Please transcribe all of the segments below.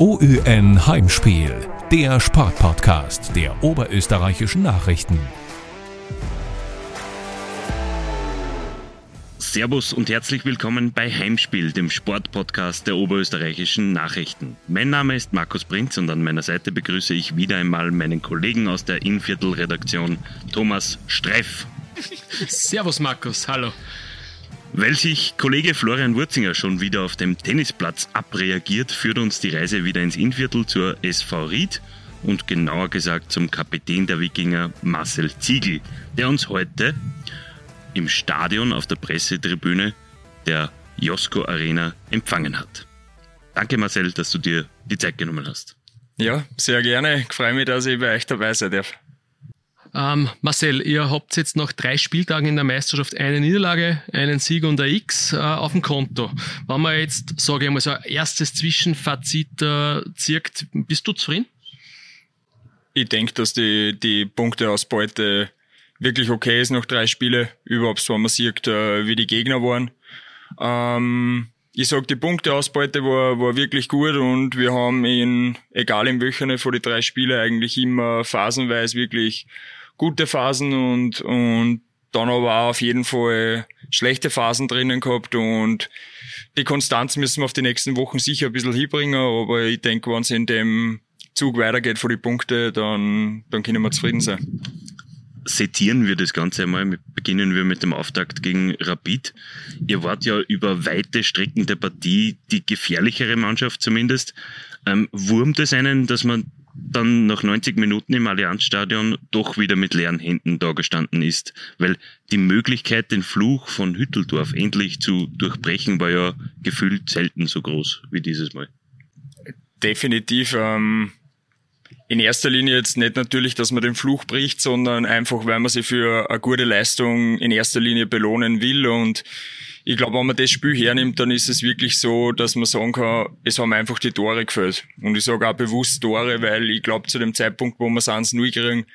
OÜN Heimspiel, der Sportpodcast der oberösterreichischen Nachrichten. Servus und herzlich willkommen bei Heimspiel, dem Sportpodcast der oberösterreichischen Nachrichten. Mein Name ist Markus Prinz und an meiner Seite begrüße ich wieder einmal meinen Kollegen aus der Inviertel-Redaktion, Thomas Streff. Servus Markus, hallo. Weil sich Kollege Florian Wurzinger schon wieder auf dem Tennisplatz abreagiert, führt uns die Reise wieder ins Innviertel zur SV Ried und genauer gesagt zum Kapitän der Wikinger Marcel Ziegel, der uns heute im Stadion auf der Pressetribüne der Josko Arena empfangen hat. Danke Marcel, dass du dir die Zeit genommen hast. Ja, sehr gerne. Ich freue mich, dass ich bei euch dabei sein darf. Ähm, Marcel, ihr habt jetzt nach drei Spieltagen in der Meisterschaft eine Niederlage, einen Sieg und ein X äh, auf dem Konto. Wenn man jetzt, sage ich mal, so ein erstes Zwischenfazit äh, zirkt, bist du zufrieden? Ich denke, dass die, die Punkteausbeute wirklich okay ist nach drei Spiele, überhaupt wenn man sieht, äh, wie die Gegner waren. Ähm, ich sag, die Punkteausbeute war, war wirklich gut und wir haben in, egal in welcher von den drei Spielen, eigentlich immer phasenweise wirklich gute Phasen und, und dann aber auch auf jeden Fall schlechte Phasen drinnen gehabt und die Konstanz müssen wir auf die nächsten Wochen sicher ein bisschen hinbringen, aber ich denke, wenn es in dem Zug weitergeht von den Punkten, dann, dann können wir zufrieden sein. Setieren wir das Ganze einmal. Beginnen wir mit dem Auftakt gegen Rapid. Ihr wart ja über weite Strecken der Partie die gefährlichere Mannschaft zumindest. Ähm, wurmt es einen, dass man dann nach 90 Minuten im Allianzstadion doch wieder mit leeren Händen dagestanden ist. Weil die Möglichkeit, den Fluch von Hütteldorf endlich zu durchbrechen, war ja gefühlt selten so groß wie dieses Mal. Definitiv. Ähm, in erster Linie jetzt nicht natürlich, dass man den Fluch bricht, sondern einfach, weil man sie für eine gute Leistung in erster Linie belohnen will und ich glaube, wenn man das Spiel hernimmt, dann ist es wirklich so, dass man sagen kann, es haben einfach die Tore gefällt. Und ich sage auch bewusst Tore, weil ich glaube, zu dem Zeitpunkt, wo wir es 1-0 kriegen,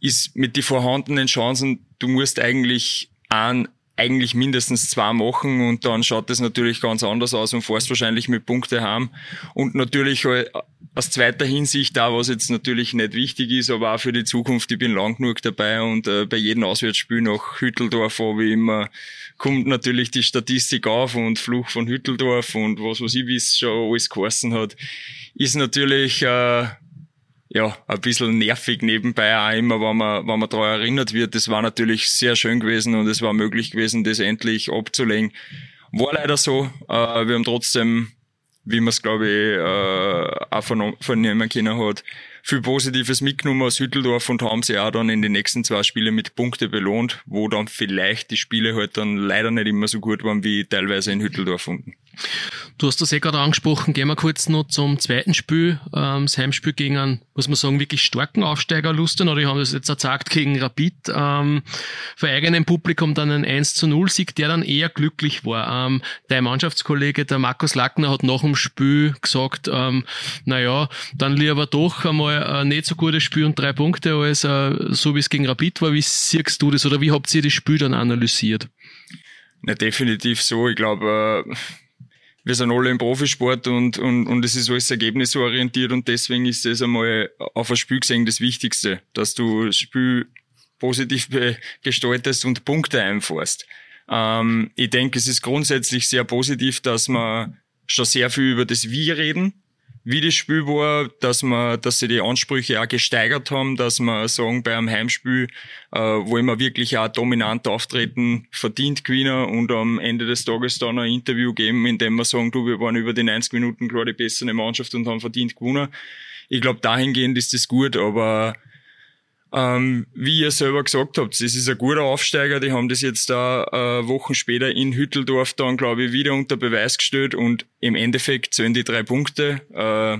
ist mit den vorhandenen Chancen, du musst eigentlich an eigentlich mindestens zwei machen und dann schaut es natürlich ganz anders aus und fährst wahrscheinlich mit Punkte haben. Und natürlich aus zweiter Hinsicht da, was jetzt natürlich nicht wichtig ist, aber auch für die Zukunft, ich bin lang genug dabei und äh, bei jedem Auswärtsspiel nach Hütteldorf habe ich immer, kommt natürlich die Statistik auf und Fluch von Hütteldorf und was was ich, wie es schon alles geheißen hat, ist natürlich äh, ja, ein bisschen nervig nebenbei auch immer, wenn man, wenn man daran erinnert wird. Das war natürlich sehr schön gewesen und es war möglich gewesen, das endlich abzulegen. War leider so. Äh, wir haben trotzdem, wie man es glaube ich äh, auch von, vernehmen können hat, viel Positives mitgenommen aus Hütteldorf und haben sie auch dann in den nächsten zwei Spielen mit Punkte belohnt, wo dann vielleicht die Spiele halt dann leider nicht immer so gut waren wie teilweise in Hütteldorf unten. Du hast das eh gerade angesprochen. Gehen wir kurz noch zum zweiten Spiel. Ähm, das Heimspiel gegen einen, muss man sagen, wirklich starken Aufsteiger Lusten, oder die haben das jetzt erzagt gegen Rapid. Ähm, für eigenem Publikum dann ein 1 zu 0 Sieg, der dann eher glücklich war. Ähm, dein Mannschaftskollege, der Markus Lackner, hat nach dem Spiel gesagt, ähm, naja, dann lieber doch einmal ein nicht so gutes Spiel und drei Punkte als äh, so wie es gegen Rapid war. Wie siehst du das oder wie habt ihr das Spiel dann analysiert? Na, definitiv so. Ich glaube, äh wir sind alle im Profisport und, und, und es ist alles ergebnisorientiert und deswegen ist es einmal auf ein Spiel gesehen das Wichtigste, dass du das Spiel positiv gestaltest und Punkte einfährst. Ähm, ich denke, es ist grundsätzlich sehr positiv, dass wir schon sehr viel über das Wie reden wie das Spiel war, dass man, dass sie die Ansprüche auch gesteigert haben, dass man sagen, bei einem Heimspiel äh, wollen wir wirklich auch dominant auftreten, verdient gewinnen und am Ende des Tages dann ein Interview geben, in dem wir sagen, du, wir waren über die 90 Minuten klar die bessere Mannschaft und haben verdient gewonnen. Ich glaube, dahingehend ist das gut, aber ähm, wie ihr selber gesagt habt, das ist ein guter Aufsteiger. Die haben das jetzt da äh, Wochen später in Hütteldorf dann, glaube ich, wieder unter Beweis gestellt und im Endeffekt zählen die drei Punkte. Äh,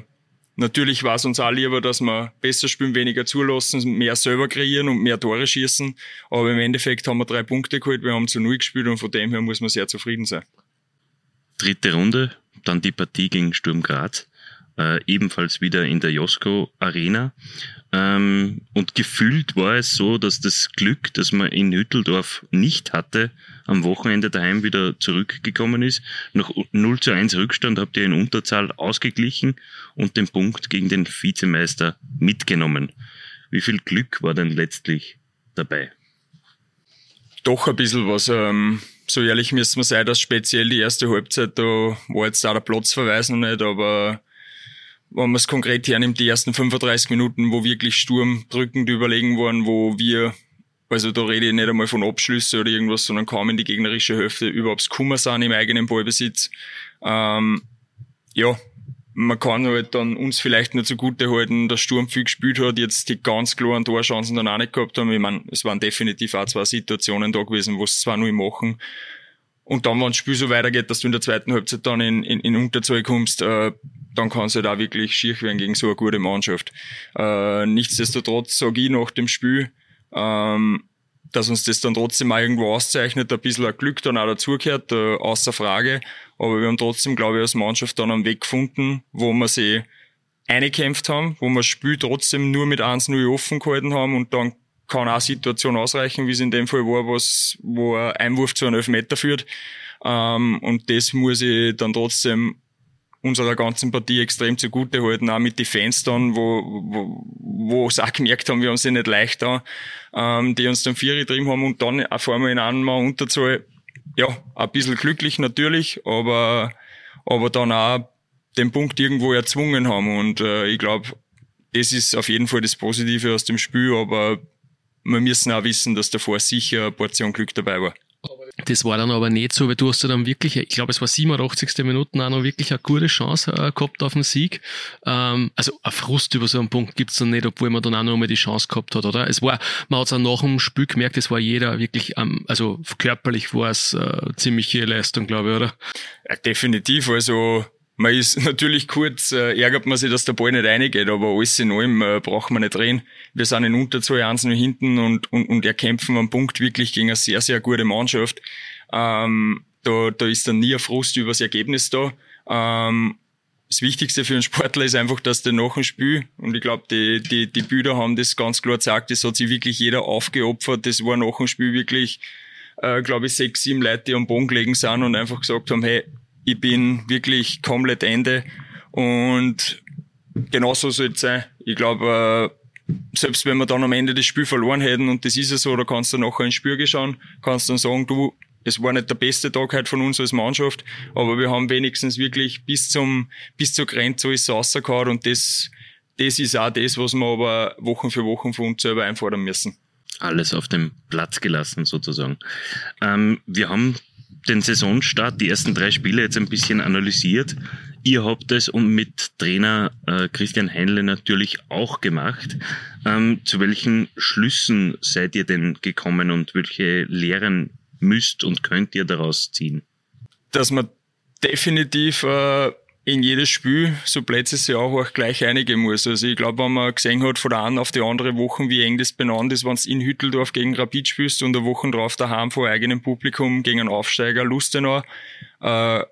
natürlich war es uns auch lieber, dass wir besser spielen, weniger zulassen, mehr selber kreieren und mehr Tore schießen. Aber im Endeffekt haben wir drei Punkte geholt, wir haben zu null gespielt und von dem her muss man sehr zufrieden sein. Dritte Runde, dann die Partie gegen Sturm Graz. äh, ebenfalls wieder in der Josko Arena. Ähm, und gefühlt war es so, dass das Glück, das man in Hütteldorf nicht hatte, am Wochenende daheim wieder zurückgekommen ist. Nach 0 zu 1 Rückstand habt ihr in Unterzahl ausgeglichen und den Punkt gegen den Vizemeister mitgenommen. Wie viel Glück war denn letztlich dabei? Doch ein bisschen was. Ähm, so ehrlich müssen wir sein, dass speziell die erste Halbzeit, da war jetzt auch der Platzverweis noch nicht, aber wenn man es konkret hernimmt, die ersten 35 Minuten, wo wirklich sturmdrückend überlegen waren, wo wir, also da rede ich nicht einmal von Abschlüsse oder irgendwas, sondern kaum in die gegnerische Hälfte überhaupt Kummer sind im eigenen Ballbesitz. Ähm, ja, man kann halt dann uns vielleicht nur zugute halten, dass Sturm viel gespielt hat, jetzt die ganz klaren Torchancen dann auch nicht gehabt haben. Ich meine, es waren definitiv auch zwei Situationen da gewesen, wo es zwar nur machen. Und dann, wenn das Spiel so weitergeht, dass du in der zweiten Halbzeit dann in, in, in Unterzahl kommst, äh, dann kann es halt auch wirklich schier werden gegen so eine gute Mannschaft. Äh, nichtsdestotrotz sage ich nach dem Spiel, ähm, dass uns das dann trotzdem auch irgendwo auszeichnet, ein bisschen ein Glück dann auch dazugehört, äh, außer Frage. Aber wir haben trotzdem, glaube ich, als Mannschaft dann einen Weg gefunden, wo wir sie eingekämpft haben, wo wir das Spiel trotzdem nur mit 1-0 offen gehalten haben und dann kann auch Situation ausreichen, wie es in dem Fall war, was, wo ein Einwurf zu einem Elfmeter führt. Ähm, und das muss ich dann trotzdem unserer ganzen Partie extrem zugute halten, auch mit den Fans dann, wo, wo, wo sie auch gemerkt haben, wir haben sie nicht leicht da, ähm, die uns dann vier getrieben haben und dann auf einmal in einem Mal Unterzahl, ja, ein bisschen glücklich natürlich, aber, aber dann auch den Punkt irgendwo erzwungen haben und äh, ich glaube, das ist auf jeden Fall das Positive aus dem Spiel, aber wir müssen auch wissen, dass davor sicher eine Portion Glück dabei war. Das war dann aber nicht so, weil du hast ja dann wirklich, ich glaube, es war 87. Minuten auch noch wirklich eine gute Chance äh, gehabt auf den Sieg. Ähm, also ein Frust über so einen Punkt gibt's dann nicht, obwohl man dann auch noch mal die Chance gehabt hat, oder? Es war, man hat's auch nach dem Spiel gemerkt, es war jeder wirklich, ähm, also körperlich war es äh, ziemliche Leistung, glaube ich, oder? Ja, definitiv, also man ist natürlich kurz, äh, ärgert man sich, dass der Ball nicht reingeht, aber alles in allem äh, braucht man nicht drehen. Wir sind in Unterzahl 1 nur hinten und, und, und erkämpfen am Punkt wirklich gegen eine sehr, sehr gute Mannschaft. Ähm, da, da ist dann nie ein Frust über das Ergebnis da. Ähm, das Wichtigste für einen Sportler ist einfach, dass der nach dem Spiel, und ich glaube, die, die, die Bilder haben das ganz klar gesagt, das hat sich wirklich jeder aufgeopfert. Das war nach dem Spiel wirklich, äh, glaube ich, sechs, sieben Leute, die am Boden gelegen sind und einfach gesagt haben, hey, ich bin wirklich komplett Ende und genauso soll es sein. Ich glaube, äh, selbst wenn wir dann am Ende das Spiel verloren hätten, und das ist ja so, da kannst du nachher ins Spiel schauen, kannst dann sagen, du, es war nicht der beste Tag heute von uns als Mannschaft, aber wir haben wenigstens wirklich bis zum, bis zur Grenze alles rausgehauen und das, das ist auch das, was wir aber Wochen für Wochen von uns selber einfordern müssen. Alles auf dem Platz gelassen sozusagen. Ähm, wir haben den Saisonstart, die ersten drei Spiele jetzt ein bisschen analysiert. Ihr habt es und mit Trainer äh, Christian Heinle natürlich auch gemacht. Ähm, zu welchen Schlüssen seid ihr denn gekommen und welche Lehren müsst und könnt ihr daraus ziehen? Dass man definitiv äh, in jedes Spiel, so es ja auch, auch gleich einigen muss. Also ich glaube, wenn man gesehen hat von der einen auf die andere Woche, wie eng das benannt ist, wenn du in Hütteldorf gegen Rapid spielst und eine Woche drauf daheim vor eigenem Publikum gegen einen Aufsteiger Lustenau, äh,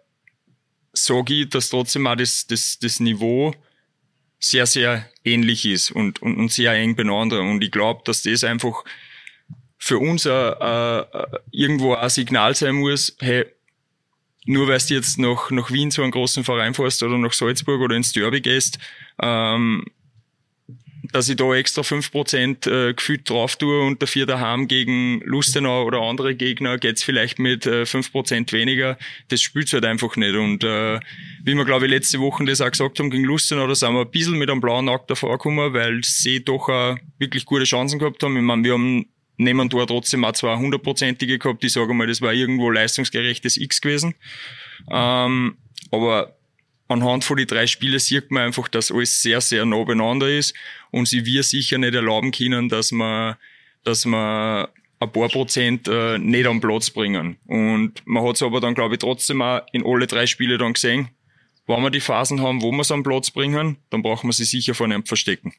sage ich, dass trotzdem auch das, das, das Niveau sehr, sehr ähnlich ist und, und, und sehr eng beieinander. Und ich glaube, dass das einfach für uns äh, äh, irgendwo ein Signal sein muss, hey, nur weil du jetzt nach, nach Wien zu einem großen Verein fährst oder nach Salzburg oder ins Derby gehst, ähm, dass ich da extra fünf Prozent äh, gefühlt drauf tue und dafür daheim gegen Lustenau oder andere Gegner geht's vielleicht mit äh, fünf Prozent weniger. Das spielt halt einfach nicht. Und äh, wie wir, glaube ich, letzte Woche das auch gesagt haben gegen Lustenau, da sind wir ein bisschen mit einem blauen Auge davor gekommen, weil sie doch auch wirklich gute Chancen gehabt haben. Ich meine, wir haben nehmen da trotzdem auch zwei hundertprozentige gehabt. Ich sage mal, das war irgendwo leistungsgerechtes X gewesen. Ähm, aber anhand von die drei Spiele sieht man einfach, dass alles sehr, sehr nah beieinander ist und sie wir sicher nicht erlauben können, dass man, dass man ein paar Prozent äh, nicht am Platz bringen. Und man hat es aber dann, glaube ich, trotzdem auch in alle drei Spiele dann gesehen, wenn wir die Phasen haben, wo wir es am Platz bringen, dann brauchen wir sie sicher vor einem verstecken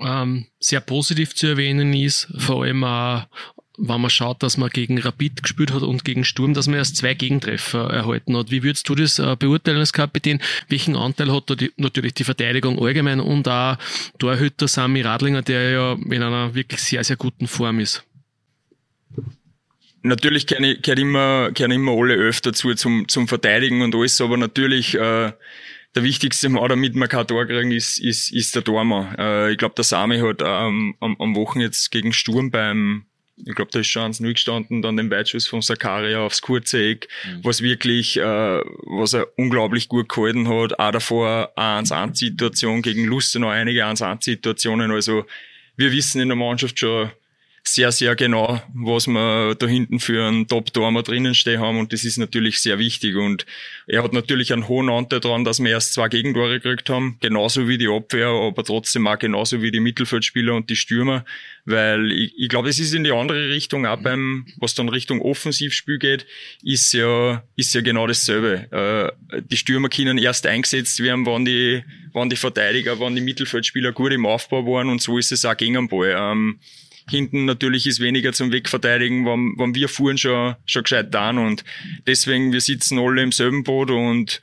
ähm, sehr positiv zu erwähnen ist, vor allem auch wenn man schaut, dass man gegen Rapid gespielt hat und gegen Sturm, dass man erst zwei Gegentreffer erhalten hat. Wie würdest du das äh, beurteilen als Kapitän? Welchen Anteil hat da die, natürlich die Verteidigung allgemein und auch Torhüter Sami Radlinger, der ja in einer wirklich sehr, sehr guten Form ist? Natürlich gehören immer, gehören immer alle elf dazu zum, zum Verteidigen und alles, aber natürlich äh, der wichtigste Mann, damit wir kein Tor kriegen, ist, ist, ist der Tormann. Äh, ich glaube, der Sami hat ähm, am, am Wochen jetzt gegen Sturm beim, ich glaube, da ist schon 1-0 gestanden, dann den Weitschuss von Sakaria aufs kurze Eck, mhm. was wirklich, äh, was er unglaublich gut gehalten hat. Auch davor eine 1-1-Situation gegen Lustenau, einige 1-1-Situationen. Also wir wissen in der Mannschaft schon, sehr, sehr genau, was wir da hinten für einen Top-Tormer drinnen stehen haben. Und das ist natürlich sehr wichtig. Und er hat natürlich einen hohen Anteil daran, dass wir erst zwei Gegentore gekriegt haben, genauso wie die Abwehr, aber trotzdem auch genauso wie die Mittelfeldspieler und die Stürmer, weil ich, ich glaube, es ist in die andere Richtung, auch beim, was dann Richtung Offensivspiel geht, ist ja, ist ja genau dasselbe. Äh, die Stürmer können erst eingesetzt werden, wann die, wann die Verteidiger, wann die Mittelfeldspieler gut im Aufbau waren. Und so ist es auch gegen den Ball. Ähm, Hinten natürlich ist weniger zum Wegverteidigen, wenn, wenn wir fuhren schon, schon gescheit da und deswegen, wir sitzen alle im selben Boot und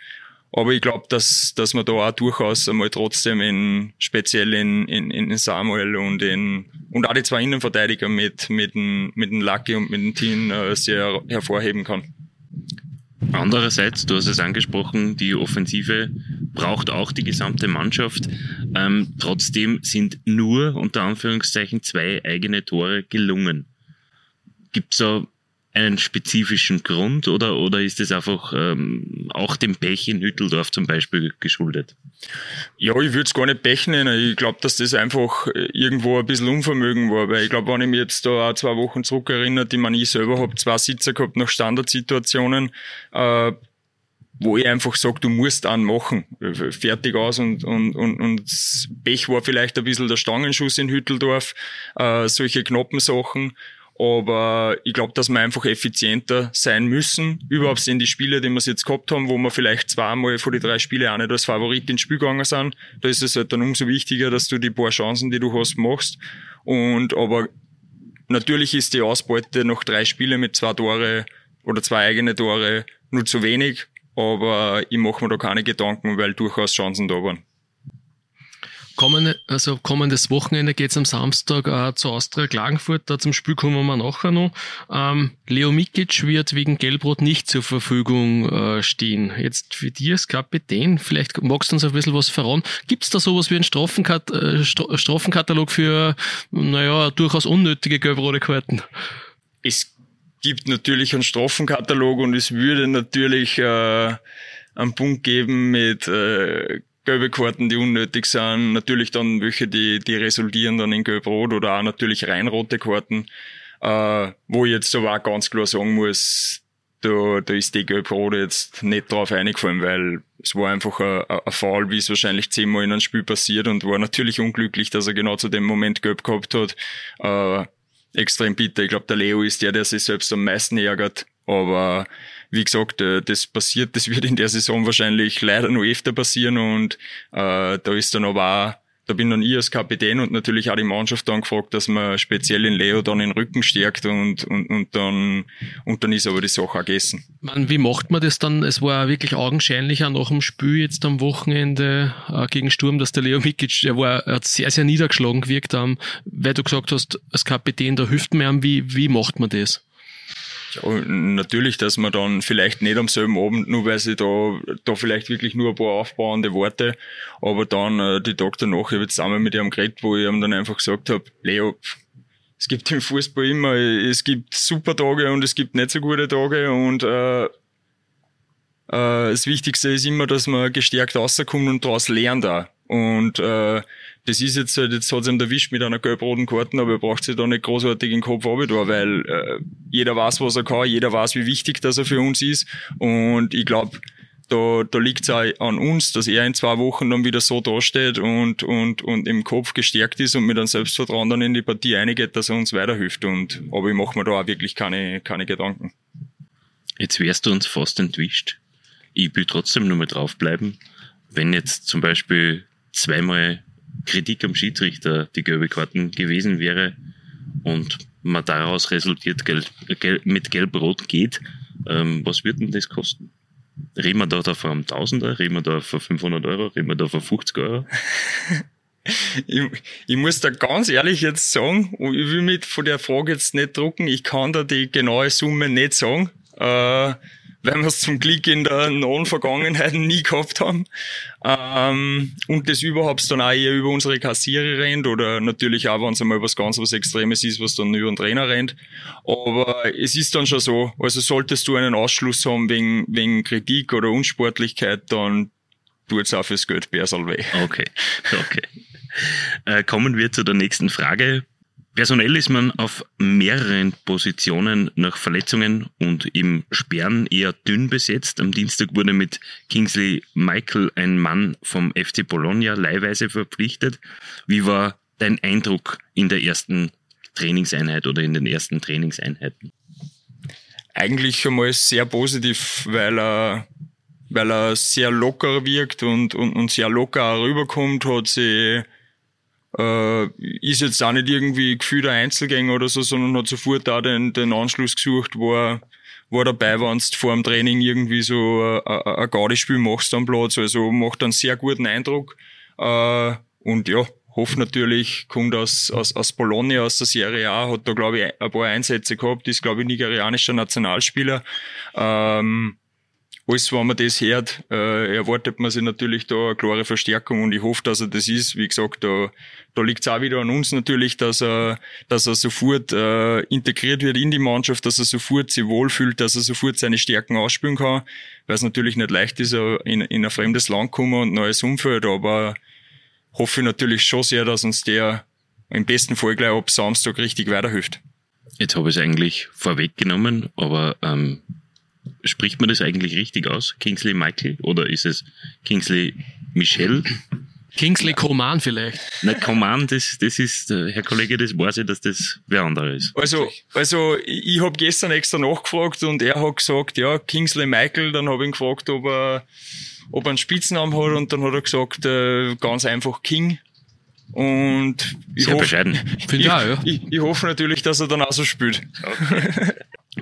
aber ich glaube, dass, dass man da auch durchaus einmal trotzdem in, speziell in, in, in Samuel und in, und auch die zwei Innenverteidiger mit, mit dem, mit dem Lucky und mit dem Team äh, sehr hervorheben kann. Andererseits, du hast es angesprochen, die Offensive braucht auch die gesamte Mannschaft. Ähm, trotzdem sind nur unter Anführungszeichen zwei eigene Tore gelungen. Gibt es da einen spezifischen Grund oder, oder ist es einfach ähm, auch dem Pech in Hütteldorf zum Beispiel geschuldet? Ja, ich würde es gar nicht Pech nennen. Ich glaube, dass das einfach äh, irgendwo ein bisschen Unvermögen war, weil ich glaube, wenn ich mich jetzt da auch zwei Wochen zurück erinnere, die man ich selber habe zwei Sitzer gehabt nach Standardsituationen, äh, wo ich einfach sage, du musst anmachen, fertig aus und, und, und, und Pech war vielleicht ein bisschen der Stangenschuss in Hütteldorf, äh, solche knappen Sachen. Aber ich glaube, dass wir einfach effizienter sein müssen. Überhaupt sind die Spiele, die wir jetzt gehabt haben, wo wir vielleicht zweimal vor die drei Spiele auch nicht als Favorit ins Spiel gegangen sind. Da ist es halt dann umso wichtiger, dass du die paar Chancen, die du hast, machst. Und aber natürlich ist die Ausbeute nach drei Spielen mit zwei Tore oder zwei eigene Tore nur zu wenig. Aber ich mache mir da keine Gedanken, weil durchaus Chancen da waren. Kommende, also kommendes Wochenende geht's am Samstag äh, zu Austria Klagenfurt, da zum Spiel kommen wir nachher noch. Ähm, Leo Mikic wird wegen Gelbrot nicht zur Verfügung äh, stehen. Jetzt für dich als Kapitän, vielleicht magst du uns ein bisschen was verraten. Gibt's da sowas wie einen Strafenkat äh, Strafenkatalog für, naja, durchaus unnötige gelb-rote Karten? Es gibt natürlich einen Strafenkatalog und es würde natürlich äh, einen Punkt geben mit äh, gelbe Karten, die unnötig sind, natürlich dann welche, die, die resultieren dann in gelb-rot oder auch natürlich rein rote Karten, äh, wo ich jetzt aber auch ganz klar sagen muss, da, da ist die gelb-rot jetzt nicht drauf eingefallen, weil es war einfach ein, ein Foul, wie es wahrscheinlich zehnmal in einem Spiel passiert und war natürlich unglücklich, dass er genau zu dem Moment gelb gehabt hat. Äh, extrem bitter. Ich glaube, der Leo ist der, der sich selbst am meisten ärgert, aber wie gesagt, äh, das passiert, das wird in der Saison wahrscheinlich leider noch öfter passieren und äh, da ist dann aber auch da bin dann ich als Kapitän und natürlich auch die Mannschaft dann gefragt, dass man speziell in Leo dann den Rücken stärkt und, und, und dann, und dann ist aber die Sache auch gegessen. Man, wie macht man das dann? Es war wirklich augenscheinlich auch nach dem Spiel jetzt am Wochenende äh, gegen Sturm, dass der Leo Mikic, der war, er hat sehr, sehr niedergeschlagen gewirkt, ähm, weil du gesagt hast, als Kapitän, da hilft mir an, wie, wie macht man das? Ja, natürlich, dass man dann vielleicht nicht am selben Abend, nur weil sie da, da vielleicht wirklich nur ein paar aufbauende Worte, aber dann äh, die Tag danach, ich habe jetzt einmal mit ihm geredet, wo ich ihm dann einfach gesagt habe, Leo, es gibt im Fußball immer, es gibt super Tage und es gibt nicht so gute Tage und äh, äh, das Wichtigste ist immer, dass man gestärkt rauskommt und daraus lernt auch. Und äh, das ist jetzt, halt, jetzt hat's ihm erwischt mit einer gelb-roten Karten, aber er braucht sich da nicht großartig in den Kopf runter, weil äh, jeder weiß, was er kann, jeder weiß, wie wichtig das er für uns ist. Und ich glaube, da, da liegt es auch an uns, dass er in zwei Wochen dann wieder so dasteht und, und, und im Kopf gestärkt ist und mit einem Selbstvertrauen dann in die Partie eingeht, dass er uns weiterhilft. Und, aber ich mache mir da auch wirklich keine, keine Gedanken. Jetzt wärst du uns fast entwischt. Ich will trotzdem nur mal draufbleiben. Wenn jetzt zum Beispiel zweimal Kritik am Schiedsrichter die gelbe Karten gewesen wäre und man daraus resultiert gelb, gelb, mit Gelb-Rot geht, ähm, was wird denn das kosten? Reden wir da, da von Tausender? Reden wir da von 500 Euro? Reden wir da von 50 Euro? ich, ich muss da ganz ehrlich jetzt sagen, und ich will mich von der Frage jetzt nicht drucken, ich kann da die genaue Summe nicht sagen. Äh, weil wir es zum Glück in der nahen Vergangenheit nie gehabt haben. Ähm, und das überhaupt dann auch eher über unsere Kassiere rennt oder natürlich auch, wenn es einmal was ganz was Extremes ist, was dann über den Trainer rennt. Aber es ist dann schon so, also solltest du einen Ausschluss haben wegen, wegen Kritik oder Unsportlichkeit, dann tut es auch fürs Geld besser weh. Okay, okay. Äh, kommen wir zu der nächsten Frage. Personell ist man auf mehreren Positionen nach Verletzungen und im Sperren eher dünn besetzt. Am Dienstag wurde mit Kingsley Michael ein Mann vom FC Bologna leihweise verpflichtet. Wie war dein Eindruck in der ersten Trainingseinheit oder in den ersten Trainingseinheiten? Eigentlich einmal sehr positiv, weil er, weil er sehr locker wirkt und, und, und sehr locker rüberkommt, hat sie äh, ist jetzt auch nicht irgendwie gefühlter Einzelgänger oder so, sondern hat sofort da den, den Anschluss gesucht, war, war dabei, wenn du vor dem Training irgendwie so ein, ein Gaudi-Spiel machst am Platz. Also macht einen sehr guten Eindruck. Äh, und ja, hoffe natürlich, kommt aus, aus, aus Bologna, aus der Serie A, hat da, glaube ich, ein paar Einsätze gehabt, ist, glaube ich, nigerianischer Nationalspieler. Ähm, alles, wenn man das hört, äh, erwartet man sich natürlich da eine klare Verstärkung und ich hoffe, dass er das ist. Wie gesagt, da, da liegt es auch wieder an uns natürlich, dass er, dass er sofort äh, integriert wird in die Mannschaft, dass er sofort sich wohlfühlt, dass er sofort seine Stärken ausspielen kann, weil es natürlich nicht leicht ist, äh, in, in ein fremdes Land kommen und ein neues Umfeld, aber hoffe ich natürlich schon sehr, dass uns der im besten Fall gleich ab Samstag richtig weiterhilft. Jetzt habe ich es eigentlich vorweggenommen, aber ähm, spricht man das eigentlich richtig aus? Kingsley Michael oder ist es Kingsley Michel? Kingsley Coman vielleicht. Na, Coman, das, das ist, äh, Herr Kollege, das weiß ich, dass das wer andere ist. Also, also ich, ich habe gestern extra nachgefragt und er hat gesagt, ja, Kingsley Michael, dann habe ich ihn gefragt, ob er, ob er einen Spitznamen hat und dann hat er gesagt, äh, ganz einfach King. Und ich Sehr hoffe, bescheiden. ich, ich, ja. ich, ich hoffe natürlich, dass er dann auch so spielt. Okay.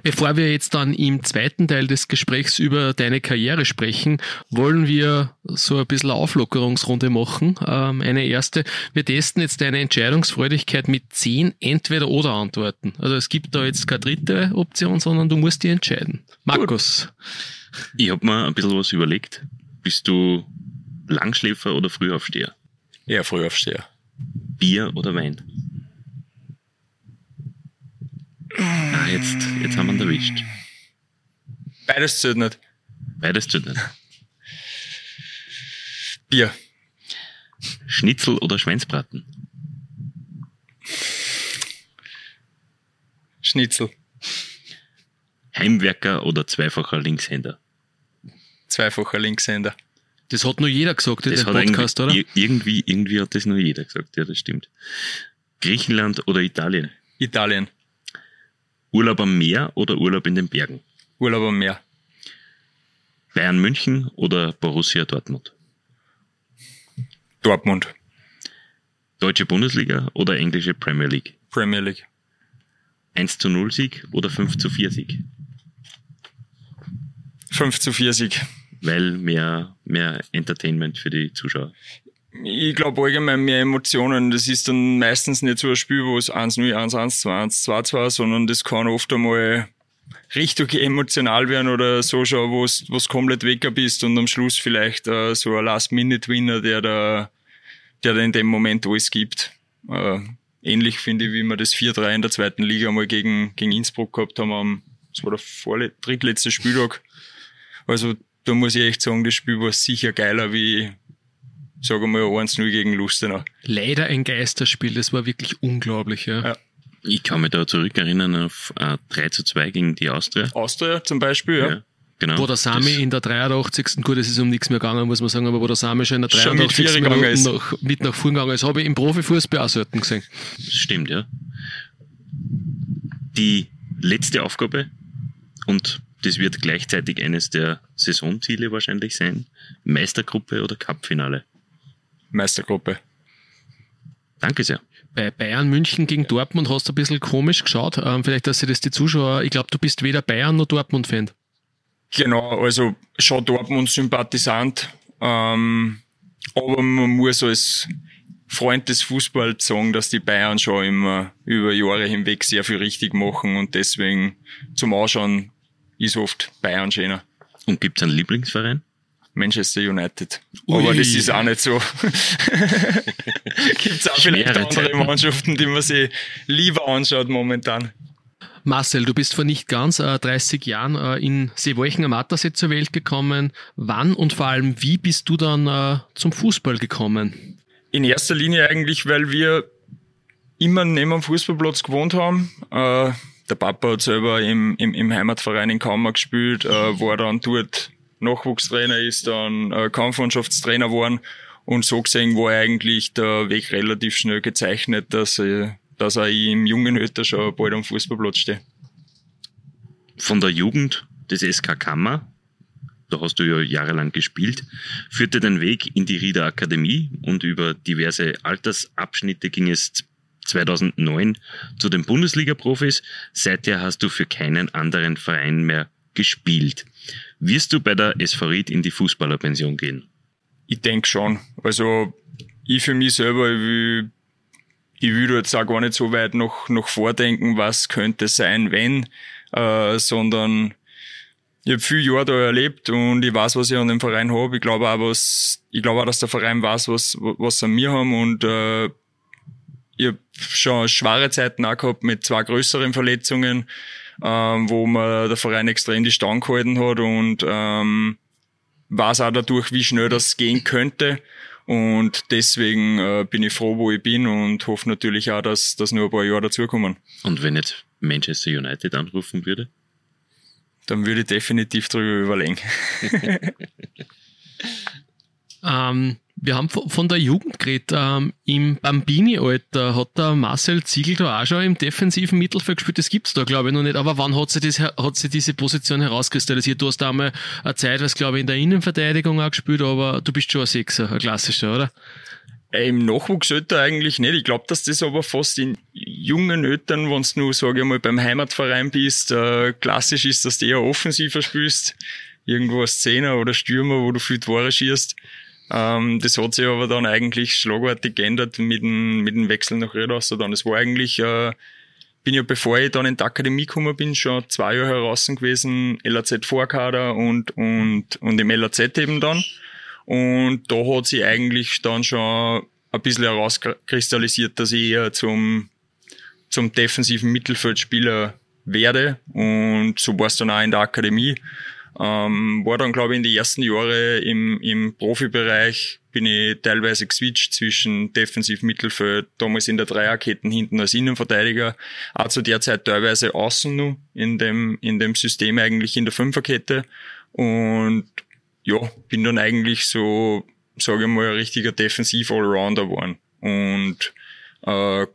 Bevor wir jetzt dann im zweiten Teil des Gesprächs über deine Karriere sprechen, wollen wir so ein bisschen Auflockerungsrunde machen. Ähm, eine erste. Wir testen jetzt deine Entscheidungsfreudigkeit mit zehn Entweder-Oder Antworten. Also es gibt da jetzt keine dritte Option, sondern du musst dir entscheiden. Markus. Ich habe mir ein bisschen was überlegt. Bist du Langschläfer oder Frühaufsteher? Ja, Frühaufsteher. Bier oder Wein? Ah, jetzt, jetzt haben wir ihn erwischt. Beides zählt nicht. Beides zählt nicht. Bier. Schnitzel oder Schweinsbraten? Schnitzel. Heimwerker oder zweifacher Linkshänder? Zweifacher Linkshänder. Das hat nur jeder gesagt in dem Podcast, oder? Irgendwie, irgendwie hat das nur jeder gesagt, ja, das stimmt. Griechenland oder Italien? Italien. Urlaub am Meer oder Urlaub in den Bergen? Urlaub am Meer. Bayern München oder Borussia Dortmund? Dortmund. Deutsche Bundesliga oder englische Premier League? Premier League. 1 zu 0 Sieg oder 5 zu 4 Sieg? 5 zu 4 Sieg. Weil mehr, mehr Entertainment für die Zuschauer ich glaube allgemein mehr Emotionen. Das ist dann meistens nicht so ein Spiel, wo es 1-0, 1-1, 2-1, 2-2, sondern das kann oft einmal richtig emotional werden oder so schon, wo es komplett weg bist und am Schluss vielleicht äh, so ein Last-Minute-Winner, der da, der da in dem Moment alles gibt. Äh, ähnlich finde ich, wie wir das 4-3 in der zweiten Liga mal gegen, gegen Innsbruck gehabt haben am, das war der vorle drittletzte Spieltag. Also da muss ich echt sagen, das Spiel war sicher geiler wie, sagen wir mal 1-0 gegen Lustenau. Leider ein Geisterspiel, das war wirklich unglaublich, ja. ja. Ich kann mich da zurückerinnern auf äh, 3 zu 2 gegen die Austria. Austria zum Beispiel, ja. ja genau. Wo der Sami in der 83. Gut, es ist um nichts mehr gegangen, muss man sagen, aber wo der Sami schon in der 83. Schon mit, ist. Nach, mit nach vorn gegangen ist, habe ich im Profifußball auch selten gesehen. Das stimmt, ja. Die letzte Aufgabe und das wird gleichzeitig eines der Saisonziele wahrscheinlich sein. Meistergruppe oder Cupfinale? Meistergruppe. Danke sehr. bei Bayern München gegen Dortmund hast du ein bisschen komisch geschaut. Ähm, vielleicht, dass sie das die Zuschauer, ich glaube, du bist weder Bayern noch Dortmund-Fan. Genau, also schon Dortmund-Sympathisant. Ähm, aber man muss als Freund des Fußballs sagen, dass die Bayern schon immer über Jahre hinweg sehr viel richtig machen und deswegen zum Anschauen ist oft Bayern schöner. Und gibt's einen Lieblingsverein? Manchester United. Ui. Aber das ist auch nicht so. Gibt's auch vielleicht andere Mannschaften, die man sich lieber anschaut momentan. Marcel, du bist vor nicht ganz äh, 30 Jahren äh, in Seewolchen am Attersee zur Welt gekommen. Wann und vor allem wie bist du dann äh, zum Fußball gekommen? In erster Linie eigentlich, weil wir immer neben dem Fußballplatz gewohnt haben. Äh, der Papa hat selber im, im, im Heimatverein in Kammer gespielt, äh, war dann dort Nachwuchstrainer, ist dann äh, Kampfmannschaftstrainer geworden und so gesehen war eigentlich der Weg relativ schnell gezeichnet, dass, äh, dass er im jungen Alter schon bald am Fußballplatz steht. Von der Jugend des SK Kammer, da hast du ja jahrelang gespielt, führte dein Weg in die Rieder Akademie und über diverse Altersabschnitte ging es 2009 zu den Bundesliga-Profis. Seither hast du für keinen anderen Verein mehr gespielt. Wirst du bei der SV in die Fußballerpension gehen? Ich denke schon. Also ich für mich selber, ich will, ich will jetzt auch gar nicht so weit noch, noch vordenken, was könnte sein, wenn, äh, sondern ich habe viele Jahre da erlebt und ich weiß, was ich an dem Verein habe. Ich glaube auch, was, ich glaube auch, dass der Verein weiß, was, was sie an mir haben und äh, ich habe schon schwere Zeiten auch gehabt mit zwei größeren Verletzungen, ähm, wo mir der Verein extrem die Stange gehalten hat und ähm, weiß auch dadurch, wie schnell das gehen könnte. Und deswegen äh, bin ich froh, wo ich bin und hoffe natürlich auch, dass, dass nur ein paar Jahre dazukommen. Und wenn jetzt Manchester United anrufen würde? Dann würde ich definitiv darüber überlegen. ähm, wir haben von der Jugend geredet. Ähm, Im Bambini-Alter hat der Marcel Ziegel da auch schon im defensiven Mittelfeld gespielt. Das gibt's da, glaube ich, noch nicht. Aber wann hat sie, das, hat sie diese Position herauskristallisiert? Du hast da einmal eine Zeit, was glaube ich, in der Innenverteidigung auch gespielt, aber du bist schon ein Sechser, ein klassischer, oder? Äh, Im Nachwuchsalter eigentlich nicht. Ich glaube, dass das aber fast in jungen Eltern, wenn du nur, sage ich mal, beim Heimatverein bist, äh, klassisch ist, dass du eher offensiver spielst. Irgendwo als Zehner oder Stürmer, wo du viel Tore schießt. Ähm, das hat sich aber dann eigentlich schlagartig geändert mit dem, mit dem Wechsel nach Redasser dann. Es war eigentlich, äh, bin ja bevor ich dann in die Akademie gekommen bin, schon zwei Jahre heraus gewesen, LAZ Vorkader und, und, und im LAZ eben dann. Und da hat sich eigentlich dann schon ein bisschen herauskristallisiert, dass ich eher zum, zum defensiven Mittelfeldspieler werde. Und so war es dann auch in der Akademie. Ähm, war dann, glaube ich, in die ersten Jahre im, im Profibereich bin ich teilweise geswitcht zwischen Defensiv, Mittelfeld, damals in der Dreierketten hinten als Innenverteidiger, auch zu der Zeit teilweise außen nur in dem, in dem System eigentlich in der Fünferkette. Und ja, bin dann eigentlich so, sage ich mal, ein richtiger Defensiv-Allrounder geworden. Und äh,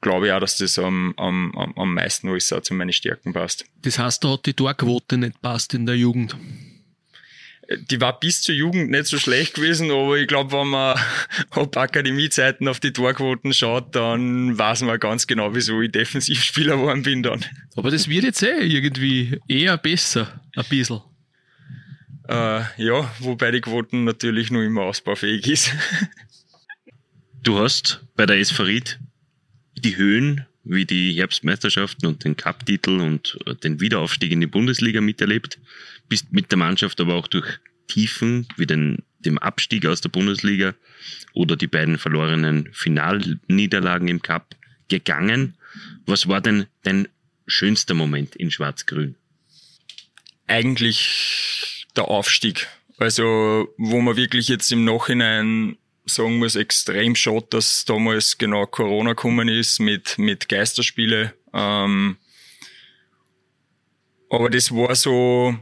glaube ich auch, dass das am, am, am meisten alles auch zu meinen Stärken passt. Das heißt, da hat die Torquote nicht passt in der Jugend? Die war bis zur Jugend nicht so schlecht gewesen, aber ich glaube, wenn man ab Akademiezeiten auf die Torquoten schaut, dann weiß man ganz genau, wieso ich Defensivspieler geworden bin dann. Aber das wird jetzt eh irgendwie eher besser, ein bisschen. Äh, ja, wobei die Quoten natürlich nur immer ausbaufähig ist. Du hast bei der Esferit die Höhen wie die Herbstmeisterschaften und den Cup-Titel und äh, den Wiederaufstieg in die Bundesliga miterlebt, bist mit der Mannschaft aber auch durch Tiefen wie den, dem Abstieg aus der Bundesliga oder die beiden verlorenen Finalniederlagen im Cup gegangen. Was war denn dein schönster Moment in Schwarz-Grün? Eigentlich der Aufstieg. Also, wo man wirklich jetzt im Nachhinein sagen muss, extrem schade, dass damals genau Corona gekommen ist mit, mit Geisterspiele. Ähm, aber das war so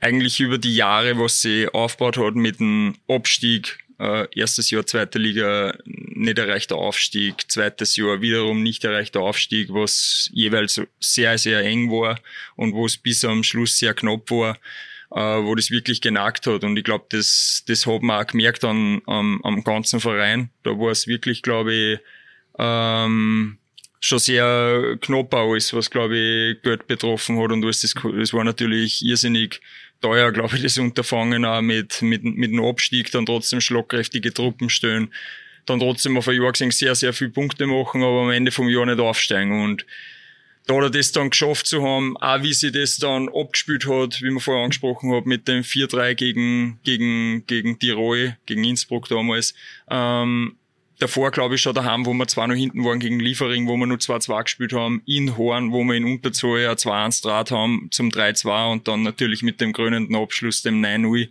eigentlich über die Jahre, was sie aufgebaut hat mit dem Abstieg. Äh, erstes Jahr zweite Liga nicht erreichter Aufstieg, zweites Jahr wiederum nicht erreichter Aufstieg, was jeweils sehr, sehr eng war und wo es bis am Schluss sehr knapp war äh, wo das wirklich genagt hat. Und ich glaube, das, das hat man auch gemerkt an, am, am ganzen Verein. Da war es wirklich, glaube ich, ähm, schon sehr knapp alles, was glaube ich Geld betroffen hat und was das, das war natürlich irrsinnig teuer, glaube ich, das Unterfangen auch mit, mit, mit einem Abstieg, dann trotzdem schlagkräftige Truppen stellen, dann trotzdem auf ein Jahr gesehen sehr, sehr viele Punkte machen, aber am Ende vom Jahr nicht aufsteigen und da hat er das dann geschafft zu haben, auch wie sie das dann abgespielt hat, wie man vorher angesprochen hat, mit dem 4-3 gegen, gegen, gegen Tirol, gegen Innsbruck damals, ähm, davor, glaube ich, schon daheim, wo wir zwar noch hinten waren gegen Liefering, wo wir nur 2-2 gespielt haben, in Horn, wo wir in Unterzahl ja 2-1 Draht haben zum 3-2 und dann natürlich mit dem krönenden Abschluss, dem 9-0,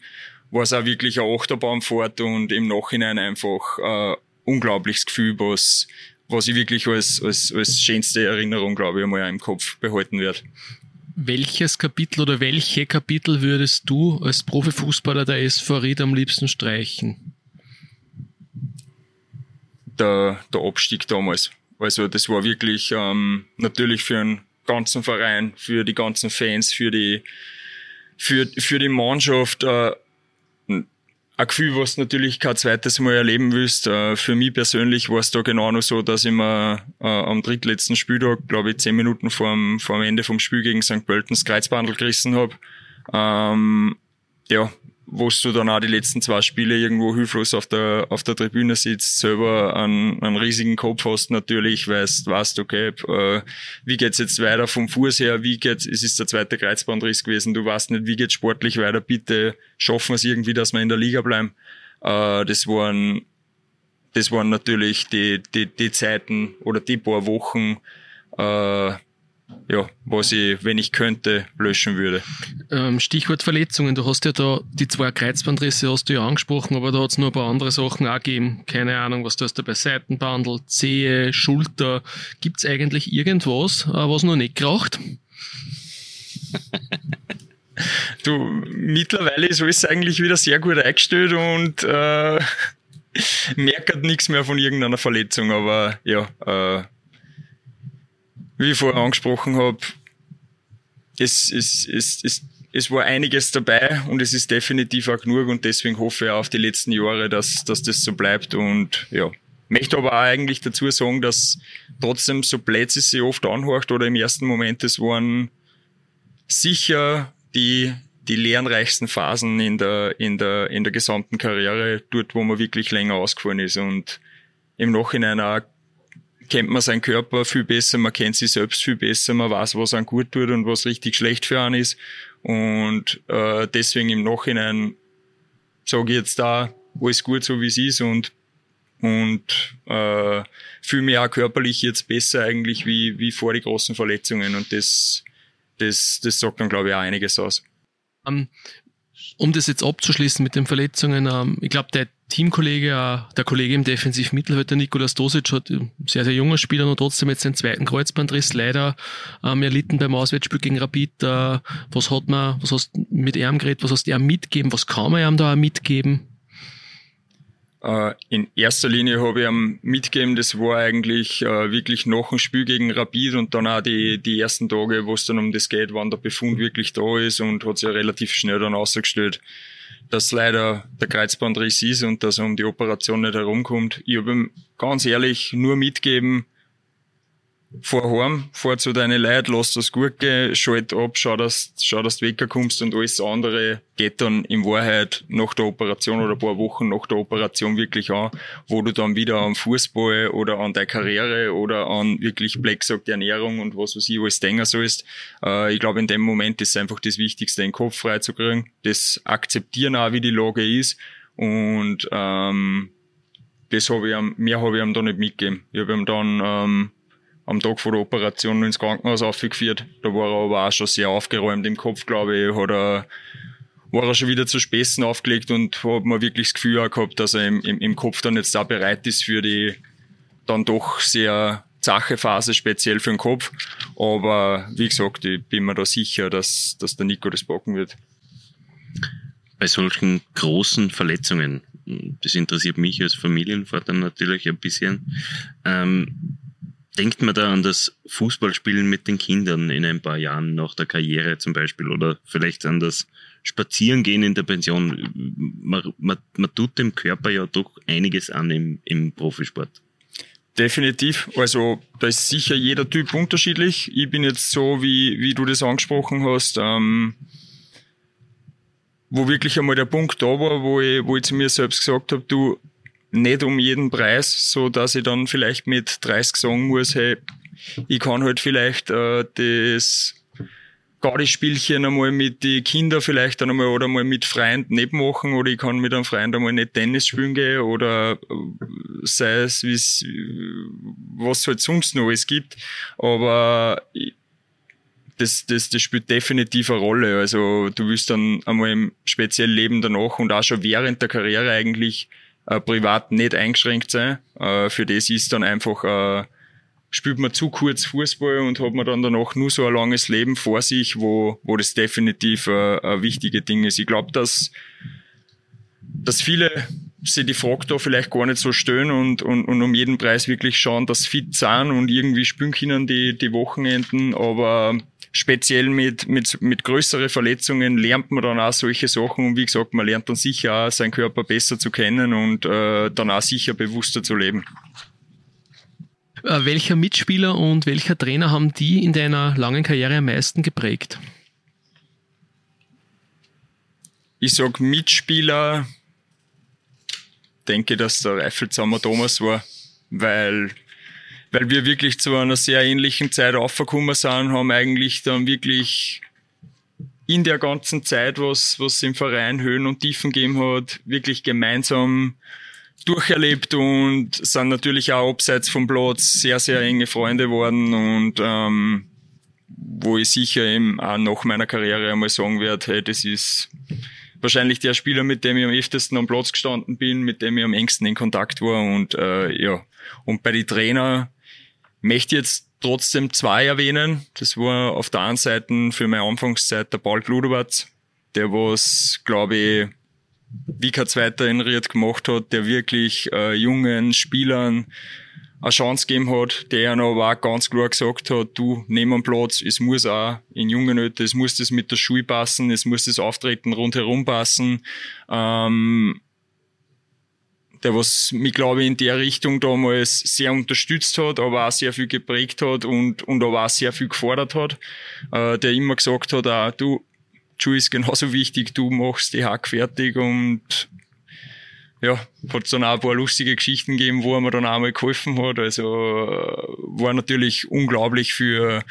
war es auch wirklich eine Achterbahnfahrt und im Nachhinein einfach äh, unglaubliches Gefühl, was, was ich wirklich als, als, als schönste Erinnerung, glaube ich, einmal im Kopf behalten werde. Welches Kapitel oder welche Kapitel würdest du als Profifußballer der SV Ried am liebsten streichen? der, der Abstieg damals. Also das war wirklich ähm, natürlich für einen ganzen Verein, für die ganzen Fans, für die für, für die Mannschaft äh, ein Gefühl, was du natürlich kein zweites Mal erleben willst. Äh, für mich persönlich war es da genau noch so, dass ich mir äh, am drittletzten Spieltag, glaube ich, zehn Minuten vor dem, vor dem Ende vom Spiel gegen St. Pöltens Kreuzbandel gerissen habe. Ähm, ja, wo du dann auch die letzten zwei Spiele irgendwo hilflos auf der, auf der Tribüne sitzt, selber einen, einen riesigen Kopf hast natürlich, weißt, weißt, okay, äh, wie geht's jetzt weiter vom Fuß her, wie geht's, es ist der zweite Kreuzbandriss gewesen, du weißt nicht, wie geht's sportlich weiter, bitte schaffen wir es irgendwie, dass wir in der Liga bleiben. Äh, das waren, das waren natürlich die, die, die Zeiten oder die paar Wochen, äh, ja, was ich, wenn ich könnte, löschen würde. Ähm, Stichwort Verletzungen. Du hast ja da die zwei Kreuzbandrisse hast du ja angesprochen, aber da hat es noch ein paar andere Sachen auch gegeben. Keine Ahnung, was du hast da bei Seitenbandel, Zehe, Schulter. Gibt es eigentlich irgendwas, äh, was noch nicht geraucht? du, mittlerweile ist alles eigentlich wieder sehr gut eingestellt und äh, merkt nichts mehr von irgendeiner Verletzung, aber ja, äh, wie ich vorher angesprochen habe, es, es, es, es, es war einiges dabei und es ist definitiv auch genug und deswegen hoffe ich auch auf die letzten Jahre, dass, dass das so bleibt und ja. Möchte aber auch eigentlich dazu sagen, dass trotzdem so Plätze sie oft anhorcht oder im ersten Moment, es waren sicher die, die lernreichsten Phasen in der, in der, in der gesamten Karriere, dort, wo man wirklich länger ausgefallen ist und im Nachhinein auch kennt man seinen Körper viel besser, man kennt sich selbst viel besser, man weiß, was einem gut tut und was richtig schlecht für einen ist. Und äh, deswegen im Nachhinein sage ich jetzt da, alles gut so wie es ist und und äh, fühle mich auch körperlich jetzt besser eigentlich wie, wie vor die großen Verletzungen und das, das, das sagt dann glaube ich auch einiges aus. Um, um das jetzt abzuschließen mit den Verletzungen, um, ich glaube, der Teamkollege, äh, der Kollege im Defensivmittelfeld, der Nikolaus Dosic, hat ein sehr, sehr junger Spieler und trotzdem jetzt den zweiten Kreuzbandriss leider ähm, erlitten beim Auswärtsspiel gegen Rapid. Äh, was hat man, was hast du mit ihm geredet, was hast du ihm mitgeben, was kann man ihm da auch mitgeben? Uh, in erster Linie habe ich ihm mitgegeben, das war eigentlich wirklich noch ein Spiel gegen Rapid und dann auch die, die ersten Tage, wo es dann um das geht, wann der Befund wirklich da ist und hat sich ja relativ schnell dann ausgestellt dass leider der Kreuzbandriss ist und dass er um die Operation nicht herumkommt. Ich habe ihm ganz ehrlich nur mitgeben, fahr heim, fahr zu deinen Leuten, lass das gut gehen, schalt ab, schau, dass, schau, dass du wegkommst und alles andere geht dann in Wahrheit nach der Operation oder ein paar Wochen nach der Operation wirklich an, wo du dann wieder am Fußball oder an deine Karriere oder an wirklich Black sagt Ernährung und was weiß ich alles denken sollst. Äh, ich glaube, in dem Moment ist einfach das Wichtigste, den Kopf frei zu kriegen, das akzeptieren auch, wie die Lage ist und ähm, das habe ich ihm, mehr habe ich ihm da nicht mitgegeben. Ich habe ihm dann ähm, am Tag vor der Operation ins Krankenhaus aufgeführt. Da war er aber auch schon sehr aufgeräumt im Kopf, glaube ich. Hat er, war er schon wieder zu Späßen aufgelegt und hat mir wirklich das Gefühl auch gehabt, dass er im, im, im Kopf dann jetzt da bereit ist für die dann doch sehr zache Phase, speziell für den Kopf. Aber wie gesagt, ich bin mir da sicher, dass, dass der Nico das packen wird. Bei solchen großen Verletzungen, das interessiert mich als Familienvater natürlich ein bisschen, ähm, denkt man da an das Fußballspielen mit den Kindern in ein paar Jahren nach der Karriere zum Beispiel oder vielleicht an das Spazierengehen in der Pension? Man, man, man tut dem Körper ja doch einiges an im, im Profisport. Definitiv. Also da ist sicher jeder Typ unterschiedlich. Ich bin jetzt so, wie, wie du das angesprochen hast, ähm, wo wirklich einmal der Punkt da war, wo ich, wo ich zu mir selbst gesagt habe, du, nicht um jeden Preis, so dass ich dann vielleicht mit 30 sagen muss, hey, ich kann halt vielleicht äh, das Gaudi-Spielchen einmal mit den Kindern vielleicht dann einmal oder mal mit Freunden nicht machen oder ich kann mit einem Freund einmal nicht Tennis spielen gehen oder äh, sei es, wie's, was halt sonst noch es gibt. Aber das, das, das spielt definitiv eine Rolle. Also du willst dann einmal im speziellen Leben danach und auch schon während der Karriere eigentlich äh, privat nicht eingeschränkt sein. Äh, für das ist dann einfach äh, spielt man zu kurz Fußball und hat man dann danach nur so ein langes Leben vor sich, wo, wo das definitiv äh, ein wichtige Ding ist. Ich glaube, dass, dass viele sich die Frage da vielleicht gar nicht so stellen und, und, und um jeden Preis wirklich schauen, dass fit sind und irgendwie spielen können die, die Wochenenden, aber speziell mit, mit, mit größeren Verletzungen lernt man dann auch solche Sachen und wie gesagt, man lernt dann sicher auch seinen Körper besser zu kennen und äh, dann auch sicher bewusster zu leben. Äh, welcher Mitspieler und welcher Trainer haben die in deiner langen Karriere am meisten geprägt? Ich sag Mitspieler, denke, dass der Reiffelzammer Thomas war, weil, weil wir wirklich zu einer sehr ähnlichen Zeit aufgekommen sind, haben eigentlich dann wirklich in der ganzen Zeit, was, was im Verein Höhen und Tiefen gegeben hat, wirklich gemeinsam durcherlebt und sind natürlich auch abseits vom Platz sehr, sehr enge Freunde geworden und ähm, wo ich sicher eben auch nach meiner Karriere einmal sagen werde, hey, das ist wahrscheinlich der Spieler, mit dem ich am öftesten am Platz gestanden bin, mit dem ich am engsten in Kontakt war und äh, ja. Und bei den Trainer möchte jetzt trotzdem zwei erwähnen. Das war auf der einen Seite für meine Anfangszeit der Paul Gludowatz, der was, glaube ich, wie kein zweiter in Ried gemacht hat, der wirklich äh, jungen Spielern eine Chance gegeben hat, der noch auch ganz klar gesagt hat, du, nehmen einen Platz, es muss auch in jungen Alter, es muss das mit der Schule passen, es muss das Auftreten rundherum passen. Ähm, der was mich, glaube ich, in der Richtung damals sehr unterstützt hat, aber auch sehr viel geprägt hat und, und aber auch sehr viel gefordert hat, äh, der immer gesagt hat, auch, du, Schuh ist genauso wichtig, du machst die Hack fertig und ja, hat dann auch ein paar lustige Geschichten gegeben, wo er mir dann auch mal geholfen hat. Also äh, war natürlich unglaublich für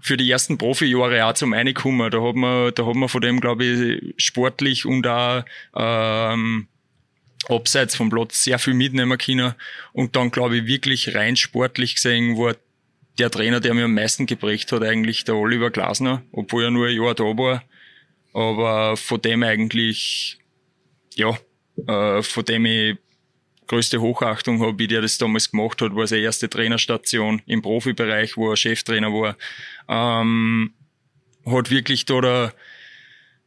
für die ersten Profijahre auch zum Reinkommen. Da hat man, da hat man von dem, glaube ich, sportlich und auch ähm, abseits vom Platz sehr viel mitnehmen können. Und dann, glaube ich, wirklich rein sportlich gesehen war der Trainer, der mir am meisten geprägt hat, eigentlich der Oliver Glasner, obwohl er nur ein Jahr da war. Aber von dem eigentlich, ja, äh, von dem ich größte Hochachtung habe, wie der das damals gemacht hat, war seine erste Trainerstation im Profibereich, wo er Cheftrainer war. Ähm, hat wirklich da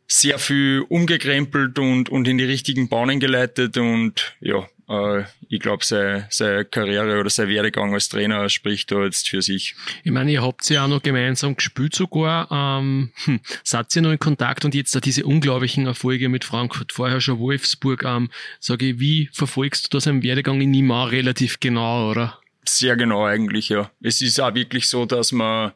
sehr viel umgekrempelt und, und in die richtigen Bahnen geleitet und ja, äh, ich glaube, seine, seine Karriere oder sein Werdegang als Trainer spricht da jetzt für sich. Ich meine, ihr habt ja auch noch gemeinsam gespielt sogar. Ähm, hm, seid ihr noch in Kontakt und jetzt da diese unglaublichen Erfolge mit Frankfurt, vorher schon Wolfsburg. Ähm, sage ich, wie verfolgst du das im Werdegang in Nimar relativ genau, oder? Sehr genau eigentlich, ja. Es ist auch wirklich so, dass man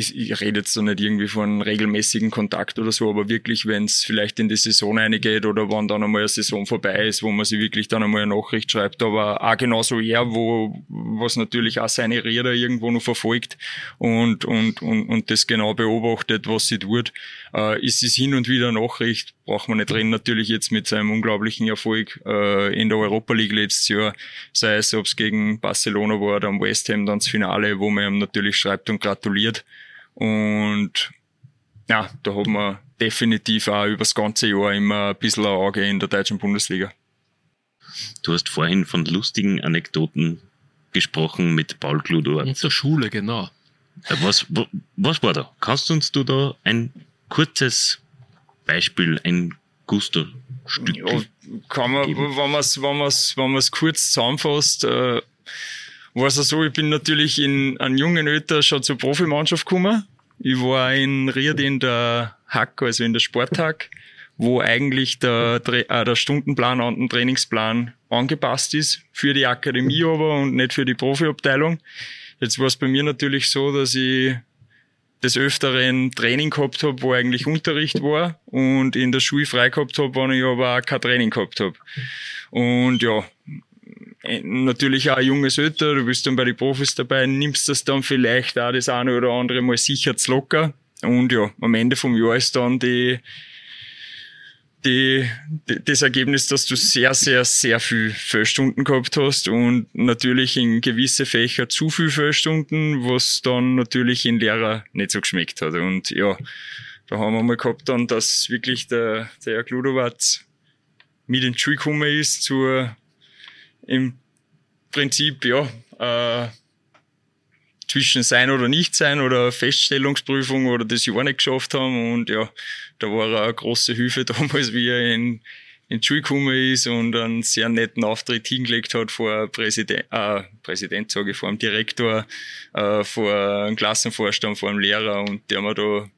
ich, ich rede jetzt so nicht irgendwie von regelmäßigen Kontakt oder so, aber wirklich, wenn es vielleicht in die Saison eingeht oder wann dann einmal eine Saison vorbei ist, wo man sich wirklich dann einmal eine Nachricht schreibt, aber auch genauso er, wo was natürlich auch seine Räder irgendwo noch verfolgt und, und, und, und das genau beobachtet, was sie tut. Äh, ist es hin und wieder Nachricht, braucht man nicht reden, natürlich jetzt mit seinem unglaublichen Erfolg äh, in der Europa League letztes Jahr, sei es, ob es gegen Barcelona war oder am West Ham dann das Finale, wo man ihm natürlich schreibt und gratuliert. Und ja, da hat man definitiv auch über das ganze Jahr immer ein bisschen ein Auge in der deutschen Bundesliga. Du hast vorhin von lustigen Anekdoten gesprochen mit Paul Kludor. In der Schule, genau. Was, was war da? Kannst du uns du da ein kurzes Beispiel, ein Gusto-Stück ja, kann man, geben? wenn man es wenn man's, wenn man's kurz zusammenfasst, äh, war es so, ich bin natürlich in einem jungen Alter schon zur Profimannschaft gekommen. Ich war in Ried in der Hack, also in der Sporthack, wo eigentlich der, äh, der Stundenplan und der Trainingsplan angepasst ist für die Akademie aber und nicht für die Profiabteilung. Jetzt war es bei mir natürlich so, dass ich des Öfteren Training gehabt habe, wo eigentlich Unterricht war und in der Schule frei gehabt habe, wenn ich aber auch kein Training gehabt habe. Und ja, natürlich auch ein junges Ötter, du bist dann bei den Profis dabei, nimmst das dann vielleicht auch das eine oder andere mal sicher zu locker. Und ja, am Ende vom Jahr ist dann die, die, das Ergebnis, dass du sehr, sehr, sehr viel Fehlstunden gehabt hast und natürlich in gewisse Fächer zu viel Fehlstunden, was dann natürlich in Lehrer nicht so geschmeckt hat. Und ja, da haben wir mal gehabt dann, dass wirklich der, der Herr Kludowatz mit ins Schule gekommen ist zur, im Prinzip, ja, äh, zwischen sein oder nicht sein oder Feststellungsprüfung oder das Jahr nicht geschafft haben. Und ja, da war er eine große Hilfe damals, wie er in, in die Schule gekommen ist und einen sehr netten Auftritt hingelegt hat vor Präsident, äh, Präsident sage ich, vor dem Direktor, äh, vor dem Klassenvorstand, vor dem Lehrer und der mir da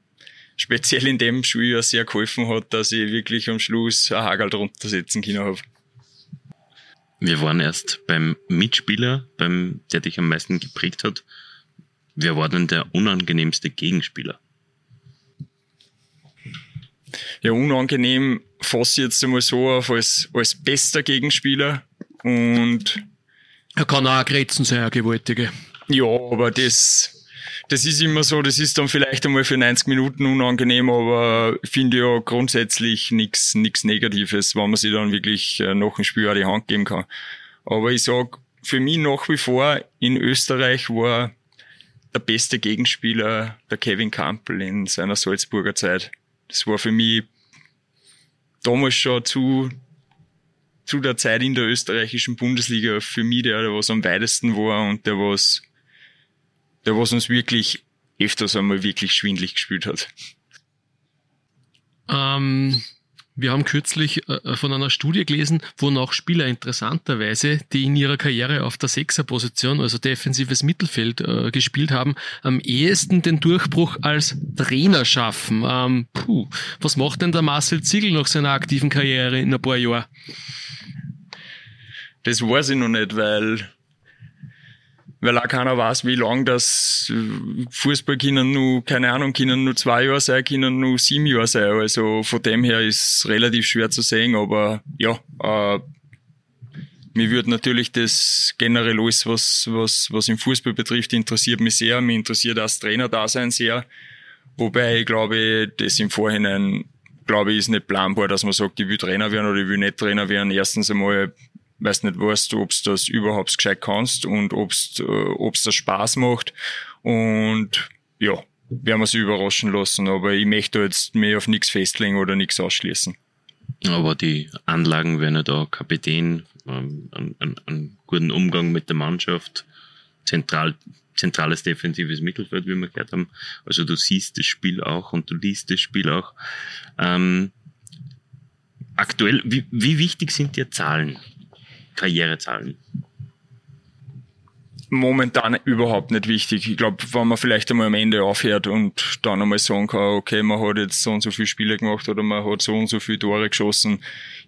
speziell in dem Schuljahr sehr geholfen hat, dass ich wirklich am Schluss ein Hagel drunter setzen können habe. Wir waren erst beim Mitspieler, beim, der dich am meisten geprägt hat. Wer war denn der unangenehmste Gegenspieler? Ja, unangenehm fasse ich jetzt einmal so auf als, als bester Gegenspieler und er kann auch Grätzen sein, ein Gewaltige. Ja, aber das, das ist immer so, das ist dann vielleicht einmal für 90 Minuten unangenehm, aber finde ja grundsätzlich nichts nichts Negatives, wenn man sich dann wirklich äh, nach dem Spiel auch die Hand geben kann. Aber ich sag, für mich nach wie vor in Österreich war der beste Gegenspieler der Kevin Campbell in seiner Salzburger Zeit. Das war für mich damals schon zu, zu der Zeit in der österreichischen Bundesliga für mich der, der was am weitesten war und der was, der was uns wirklich öfters einmal wirklich schwindlig gespielt hat. Ähm, wir haben kürzlich äh, äh, von einer Studie gelesen, wonach Spieler interessanterweise, die in ihrer Karriere auf der Sechserposition, also defensives Mittelfeld, äh, gespielt haben, am ehesten den Durchbruch als Trainer schaffen. Ähm, puh, was macht denn der Marcel Ziegel nach seiner aktiven Karriere in ein paar Jahren? Das weiß ich noch nicht, weil weil auch keiner weiß, wie lang das äh, Fußball können nur, keine Ahnung, können nur zwei Jahre sein, können nur sieben Jahre sein. Also von dem her ist relativ schwer zu sehen, aber ja, äh, mir würde natürlich das generell alles, was, was, was im Fußball betrifft, interessiert mich sehr. Mich interessiert das Trainer-Dasein sehr. Wobei ich glaube, das im Vorhinein, glaube ich, ist nicht planbar, dass man sagt, ich will Trainer werden oder ich will nicht Trainer werden. Erstens einmal weißt nicht weißt, ob du das überhaupt gescheit kannst und ob es äh, das Spaß macht. Und ja, werden wir sich überraschen lassen. Aber ich möchte jetzt mehr auf nichts festlegen oder nichts ausschließen. Aber die Anlagen werden ja da Kapitän, ähm, einen, einen, einen guten Umgang mit der Mannschaft, zentral, zentrales defensives Mittelfeld, wie wir gehört haben. Also du siehst das Spiel auch und du liest das Spiel auch. Ähm, aktuell, wie, wie wichtig sind dir Zahlen? Karrierezahlen? Momentan überhaupt nicht wichtig. Ich glaube, wenn man vielleicht einmal am Ende aufhört und dann einmal sagen kann, okay, man hat jetzt so und so viele Spiele gemacht oder man hat so und so viele Tore geschossen,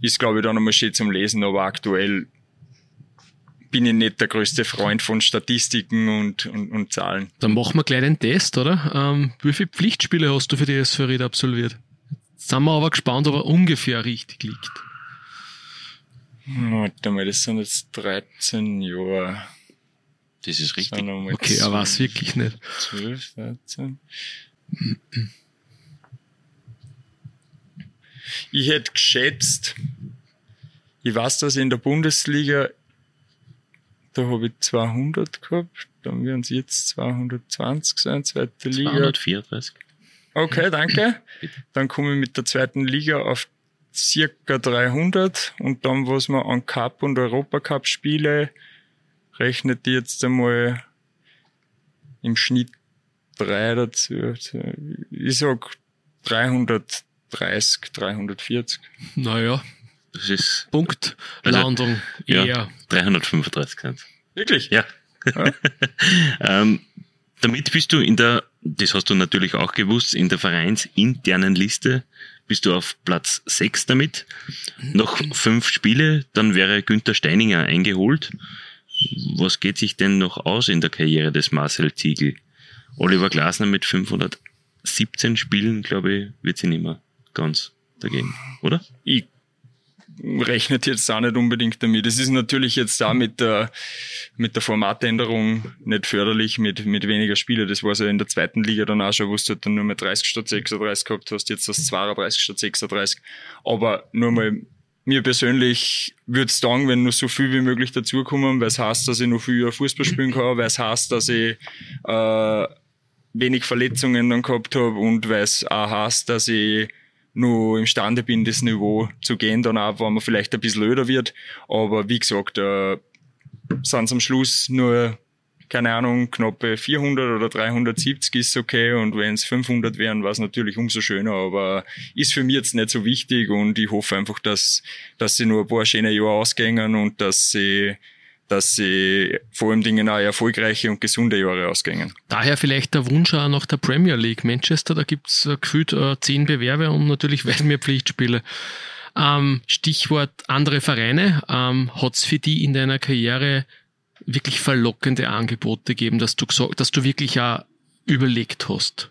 ist, glaube ich, dann einmal schön zum Lesen. Aber aktuell bin ich nicht der größte Freund von Statistiken und, und, und Zahlen. Dann machen wir gleich den Test, oder? Ähm, wie viele Pflichtspiele hast du für die SV Ried absolviert? Jetzt sind wir aber gespannt, ob er ungefähr richtig liegt. Warte mal, das sind jetzt 13 Jahre. Das ist richtig. Okay, er weiß wirklich nicht. 12, 13. Ich hätte geschätzt, ich weiß, dass in der Bundesliga, da habe ich 200 gehabt, dann werden es jetzt 220 sein, zweite Liga. 234. Okay, danke. Dann komme ich mit der zweiten Liga auf circa 300 und dann, was man an Cup und Europacup Spiele rechnet die jetzt einmal im Schnitt drei dazu. Ich sag 330, 340. Naja. Das ist. Punkt. Also, Landung. Ja, eher. 335 sind Wirklich? Ja. ja. ähm, damit bist du in der, das hast du natürlich auch gewusst, in der vereinsinternen Liste bist du auf Platz 6 damit. Noch fünf Spiele, dann wäre Günther Steininger eingeholt. Was geht sich denn noch aus in der Karriere des Marcel Ziegel? Oliver Glasner mit 517 Spielen, glaube ich, wird sie nicht mehr ganz dagegen, oder? Ich rechnet jetzt auch nicht unbedingt damit. Es ist natürlich jetzt da mit der, mit der Formatänderung nicht förderlich mit, mit weniger Spiele. Das war ja in der zweiten Liga dann auch schon, wo du halt dann nur mehr 30 statt 36 gehabt hast, jetzt das 32 statt 36. Aber nur mal, mir persönlich würde es sagen, wenn nur so viel wie möglich dazukommen, weil es heißt, dass ich noch viel Fußball spielen kann, weil es heißt, dass ich äh, wenig Verletzungen dann gehabt habe und weil es auch heißt, dass ich nur imstande bin, das Niveau zu gehen, dann auch, wenn man vielleicht ein bisschen öder wird. Aber wie gesagt, äh, sind es am Schluss nur, keine Ahnung, knappe 400 oder 370 ist okay. Und wenn es 500 wären, war es natürlich umso schöner, aber ist für mich jetzt nicht so wichtig. Und ich hoffe einfach, dass, dass sie nur ein paar schöne Jahre ausgängen und dass sie dass sie vor allem Dingen auch erfolgreiche und gesunde Jahre ausgängen. Daher vielleicht der Wunsch auch nach der Premier League. Manchester, da gibt's äh, gefühlt äh, zehn Bewerbe und natürlich weit mehr Pflichtspiele. Ähm, Stichwort andere Vereine. Ähm, Hat's für die in deiner Karriere wirklich verlockende Angebote gegeben, dass du gesagt, dass du wirklich auch überlegt hast?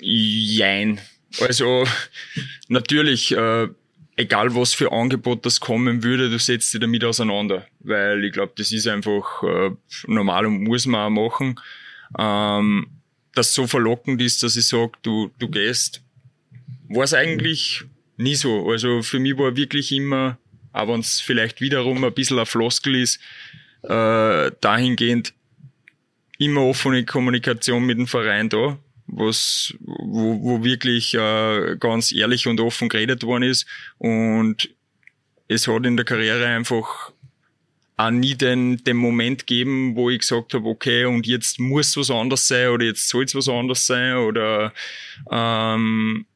Jein. Also natürlich äh, egal was für Angebot das kommen würde, du setzt dich damit auseinander, weil ich glaube, das ist einfach äh, normal und muss man auch machen. Ähm, das so verlockend ist, dass ich sage, du, du gehst, war es eigentlich nie so. Also für mich war wirklich immer, auch wenn es vielleicht wiederum ein bisschen ein Floskel ist, äh, dahingehend immer offene Kommunikation mit dem Verein da was, wo, wo wirklich äh, ganz ehrlich und offen geredet worden ist. Und es hat in der Karriere einfach auch nie den, den Moment geben, wo ich gesagt habe, okay, und jetzt muss was anders sein oder jetzt soll es was anders sein oder ähm,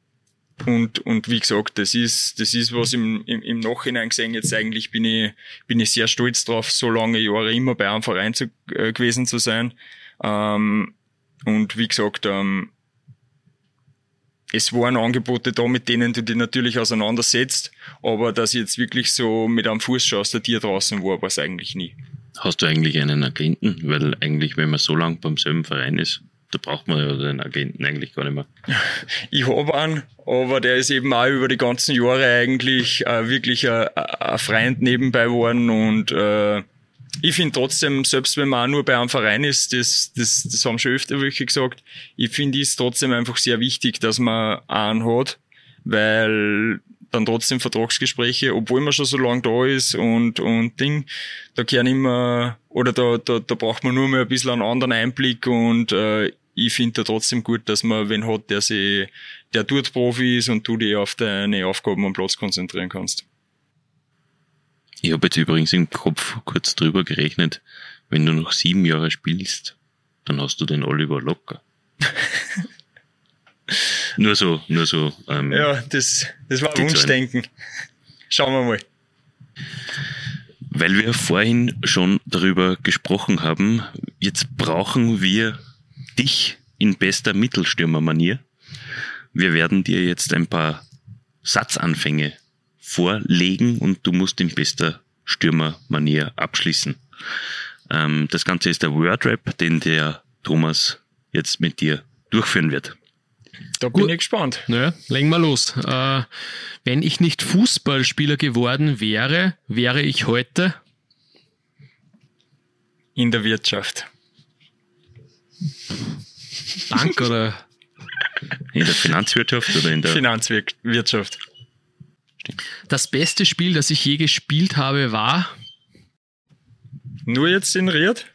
und, und wie gesagt, das ist, das ist was im, im, im Nachhinein gesehen. Jetzt eigentlich bin ich, bin ich sehr stolz drauf, so lange Jahre immer bei einem Verein zu, äh, gewesen zu sein. Ähm, und wie gesagt, ähm, es waren Angebote da, mit denen du dich natürlich auseinandersetzt, aber dass ich jetzt wirklich so mit einem Fuß aus der Tier draußen war, war es eigentlich nie. Hast du eigentlich einen Agenten? Weil eigentlich, wenn man so lang beim selben Verein ist, da braucht man ja den Agenten eigentlich gar nicht mehr. Ich habe einen, aber der ist eben auch über die ganzen Jahre eigentlich äh, wirklich ein, ein Freund nebenbei geworden und äh, ich finde trotzdem, selbst wenn man auch nur bei einem Verein ist, das, das, das haben schon öfter welche gesagt, ich finde es trotzdem einfach sehr wichtig, dass man einen hat, weil dann trotzdem Vertragsgespräche, obwohl man schon so lange da ist und, und Ding, da kehren immer, oder da, da, da braucht man nur mal ein bisschen einen anderen Einblick und äh, ich finde da trotzdem gut, dass man wen hat, der sich, der dort Profi ist und du dich auf deine Aufgaben am Platz konzentrieren kannst. Ich habe jetzt übrigens im Kopf kurz drüber gerechnet, wenn du noch sieben Jahre spielst, dann hast du den Oliver locker. nur so, nur so. Ähm, ja, das, das war Wunschdenken. Schauen wir mal. Weil wir vorhin schon darüber gesprochen haben, jetzt brauchen wir dich in bester Mittelstürmermanier. Wir werden dir jetzt ein paar Satzanfänge vorlegen und du musst in bester Stürmermanier abschließen. Ähm, das Ganze ist der Wordrap, den der Thomas jetzt mit dir durchführen wird. Da bin Gut. ich gespannt. Naja, legen wir los. Äh, wenn ich nicht Fußballspieler geworden wäre, wäre ich heute in der Wirtschaft. Bank oder? In der Finanzwirtschaft oder in der Finanzwirtschaft. Das beste Spiel, das ich je gespielt habe, war. Nur jetzt in Ried?